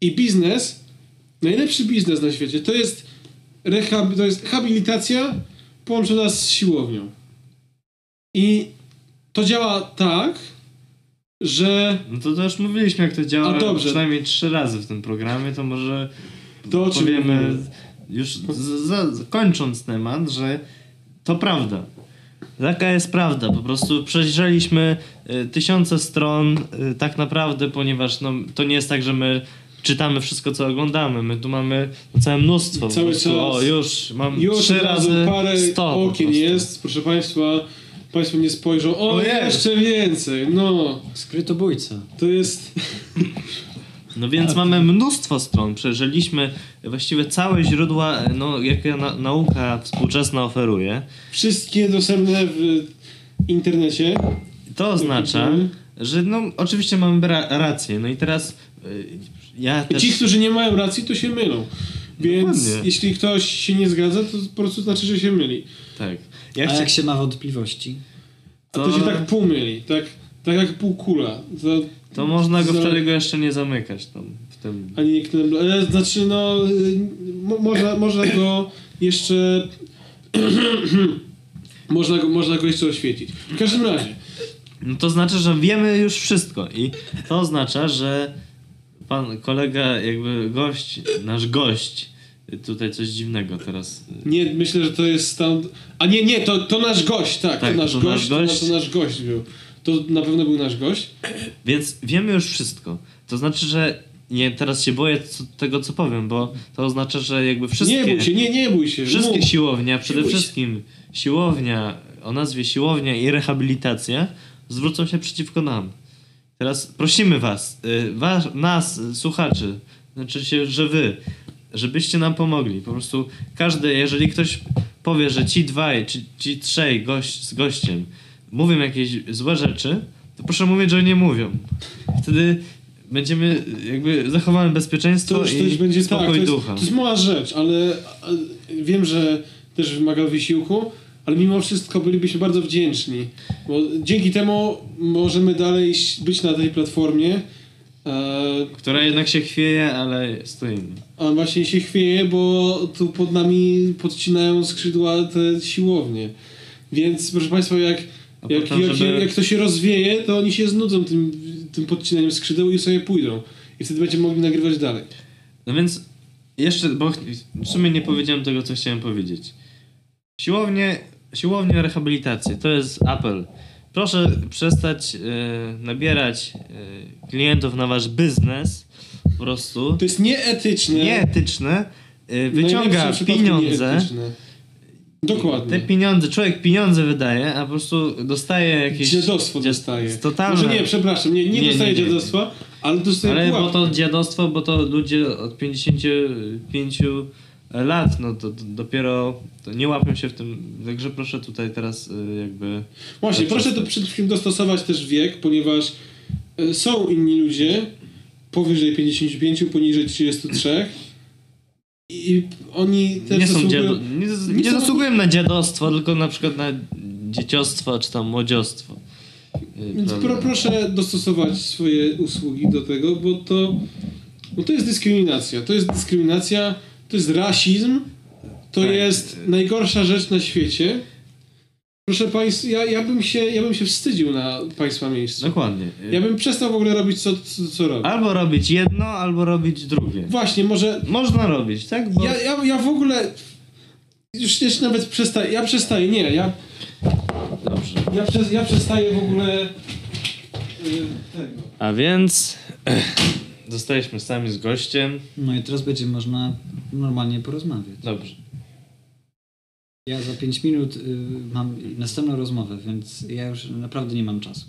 Speaker 1: I biznes, najlepszy biznes na świecie, to jest, rehab, to jest rehabilitacja połączona z siłownią. I to działa tak, że
Speaker 2: No to, już mówiliśmy, jak to działa
Speaker 1: A dobrze.
Speaker 2: przynajmniej trzy razy w tym programie, to może
Speaker 1: To
Speaker 2: powiemy, już z, z, kończąc temat, że to prawda. Taka jest prawda. Po prostu przejrzeliśmy y, tysiące stron y, tak naprawdę, ponieważ no, to nie jest tak, że my czytamy wszystko, co oglądamy. My tu mamy całe mnóstwo.
Speaker 1: Cały czas.
Speaker 2: O, już mam
Speaker 1: już
Speaker 2: trzy razy
Speaker 1: parę
Speaker 2: sto po
Speaker 1: okien
Speaker 2: prostu.
Speaker 1: jest, proszę Państwa. Państwo nie spojrzą, o,
Speaker 2: O,
Speaker 1: jeszcze więcej, no,
Speaker 3: Skrytobójca.
Speaker 1: to jest...
Speaker 2: No więc mamy mnóstwo stron. Przejrzeliśmy właściwie całe źródła, e, no, jakie na, nauka współczesna oferuje.
Speaker 1: Wszystkie dostępne w internecie.
Speaker 2: To oznacza, że no oczywiście mamy ra- rację. No i teraz y, ja też...
Speaker 1: ci, którzy nie mają racji, to się mylą. Więc
Speaker 2: Dokładnie.
Speaker 1: jeśli ktoś się nie zgadza, to po prostu znaczy, że się myli.
Speaker 2: Tak. Ja
Speaker 3: A
Speaker 2: chcia...
Speaker 3: jak się ma wątpliwości?
Speaker 1: A to,
Speaker 2: To-
Speaker 1: się tak pół myli, tak, tak jak półkula. To,
Speaker 2: To można go
Speaker 1: za-
Speaker 2: wtedy go jeszcze nie zamykać tam w tym...
Speaker 1: Ani nie knebla. Ale Znaczy, no, y, mo, można, można go jeszcze... można, go, można go jeszcze oświecić. W każdym razie,
Speaker 2: No to znaczy, że wiemy już wszystko i to oznacza, że pan kolega, jakby gość, nasz gość, tutaj coś dziwnego teraz... y,
Speaker 1: nie, myślę, że to jest stan... A nie, nie, to, to nasz gość, tak,
Speaker 2: Tak,
Speaker 1: to nasz
Speaker 2: to
Speaker 1: gość,
Speaker 2: nasz
Speaker 1: to,
Speaker 2: gość.
Speaker 1: to nasz gość był. To na pewno był nasz gość.
Speaker 2: Więc wiemy już wszystko. To znaczy, że nie, teraz się boję co, tego, co powiem, bo to oznacza, że jakby wszystkie...
Speaker 1: Nie bój się, nie, nie bój się.
Speaker 2: Wszystkie
Speaker 1: mów.
Speaker 2: siłownia, przede wszystkim siłownia o nazwie siłownia i rehabilitacja zwrócą się przeciwko nam. Teraz prosimy was, y, was nas, y, słuchaczy, znaczy się, że wy, żebyście nam pomogli. Po prostu każdy, jeżeli ktoś powie, że ci dwaj, czy ci trzej gość, z gościem mówią jakieś złe rzeczy, to proszę mówić, że nie mówią. Wtedy będziemy, jakby zachowamy bezpieczeństwo
Speaker 1: To
Speaker 2: i
Speaker 1: będzie
Speaker 2: spokój
Speaker 1: tak, to jest,
Speaker 2: ducha.
Speaker 1: to jest mała rzecz, ale wiem, że też wymaga wysiłku, ale mimo wszystko bylibyśmy bardzo wdzięczni, bo dzięki temu możemy dalej być na tej platformie,
Speaker 2: Która jednak się chwieje, ale stoimy.
Speaker 1: a właśnie się chwieje, bo tu pod nami podcinają skrzydła te siłownie. Więc proszę Państwa, jak,
Speaker 2: A
Speaker 1: jak,
Speaker 2: potem,
Speaker 1: jak,
Speaker 2: żeby-
Speaker 1: jak to się rozwieje, to oni się znudzą tym, tym podcinaniem skrzydeł i sobie pójdą. I wtedy będziemy mogli nagrywać dalej.
Speaker 2: No więc jeszcze, bo ch- w sumie nie powiedziałem tego, co chciałem powiedzieć. Siłownie, siłownie rehabilitacji, to jest apel. Proszę przestać e, nabierać e, klientów na wasz biznes, po prostu.
Speaker 1: To jest nieetyczne.
Speaker 2: Nieetyczne, e,
Speaker 1: W
Speaker 2: wyciąga pieniądze.
Speaker 1: Dokładnie.
Speaker 2: Te pieniądze, człowiek pieniądze wydaje, a po prostu dostaje jakieś...
Speaker 1: Dziadostwo
Speaker 2: dzia-
Speaker 1: dostaje.
Speaker 2: Totalne.
Speaker 1: Może nie, przepraszam, nie, nie,
Speaker 2: Nie,
Speaker 1: dostaje
Speaker 2: nie, nie.
Speaker 1: dziadostwa, ale dostaje
Speaker 2: Ale bo
Speaker 1: pułapkę.
Speaker 2: to dziadostwo, bo to ludzie od 55 lat, no to, to dopiero to nie łapią się w tym. Także proszę tutaj teraz y, jakby.
Speaker 1: Właśnie, proszę to przede wszystkim dostosować też wiek, ponieważ e, są inni ludzie powyżej 55, poniżej 33 i oni też
Speaker 2: Nie są
Speaker 1: zasługują-
Speaker 2: dziado, nie, nie,
Speaker 1: nie są-
Speaker 2: zasługują na dziadostwo, tylko na przykład na dzieciostwo czy tam młodziostwo. Y,
Speaker 1: Więc pro, proszę dostosować swoje usługi do tego, bo to, bo to jest dyskryminacja. To jest dyskryminacja, to jest rasizm, to
Speaker 2: Tak.
Speaker 1: jest najgorsza rzecz na świecie. Proszę Państwa, ja, ja, bym się, ja bym się wstydził na Państwa miejscu.
Speaker 2: Dokładnie.
Speaker 1: Ja bym przestał w ogóle robić co, co, co robię.
Speaker 2: Albo robić jedno, albo robić drugie.
Speaker 1: Właśnie, może
Speaker 2: Można robić, tak? Bo...
Speaker 1: ja, ja, ja w ogóle już też nawet przestaję, ja przestaję, nie, ja,
Speaker 2: Dobrze.
Speaker 1: ja, przez, ja przestaję w ogóle y, tego.
Speaker 2: A więc zostaliśmy sami z gościem.
Speaker 3: No i teraz będzie można normalnie porozmawiać.
Speaker 2: Dobrze.
Speaker 3: Ja za 5 minut y, mam następną rozmowę, więc ja już naprawdę nie mam czasu.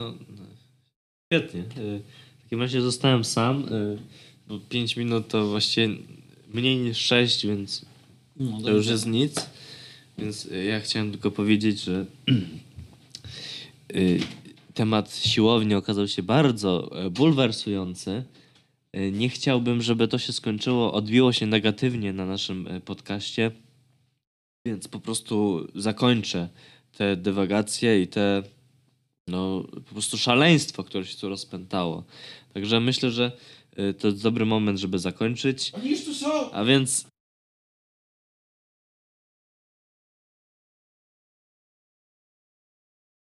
Speaker 2: No, no. Świetnie. Y, W takim razie zostałem sam, y, bo 5 minut to właściwie mniej niż 6, więc
Speaker 3: No,
Speaker 2: to już jest nic. Więc y, ja chciałem tylko powiedzieć, że y, temat siłowni okazał się bardzo e, bulwersujący. Y, Nie chciałbym, żeby to się skończyło, odbiło się negatywnie na naszym e, podcaście, więc po prostu zakończę te dywagacje i te no, po prostu szaleństwo, które się tu rozpętało. Także myślę, że to jest dobry moment, żeby zakończyć. A więc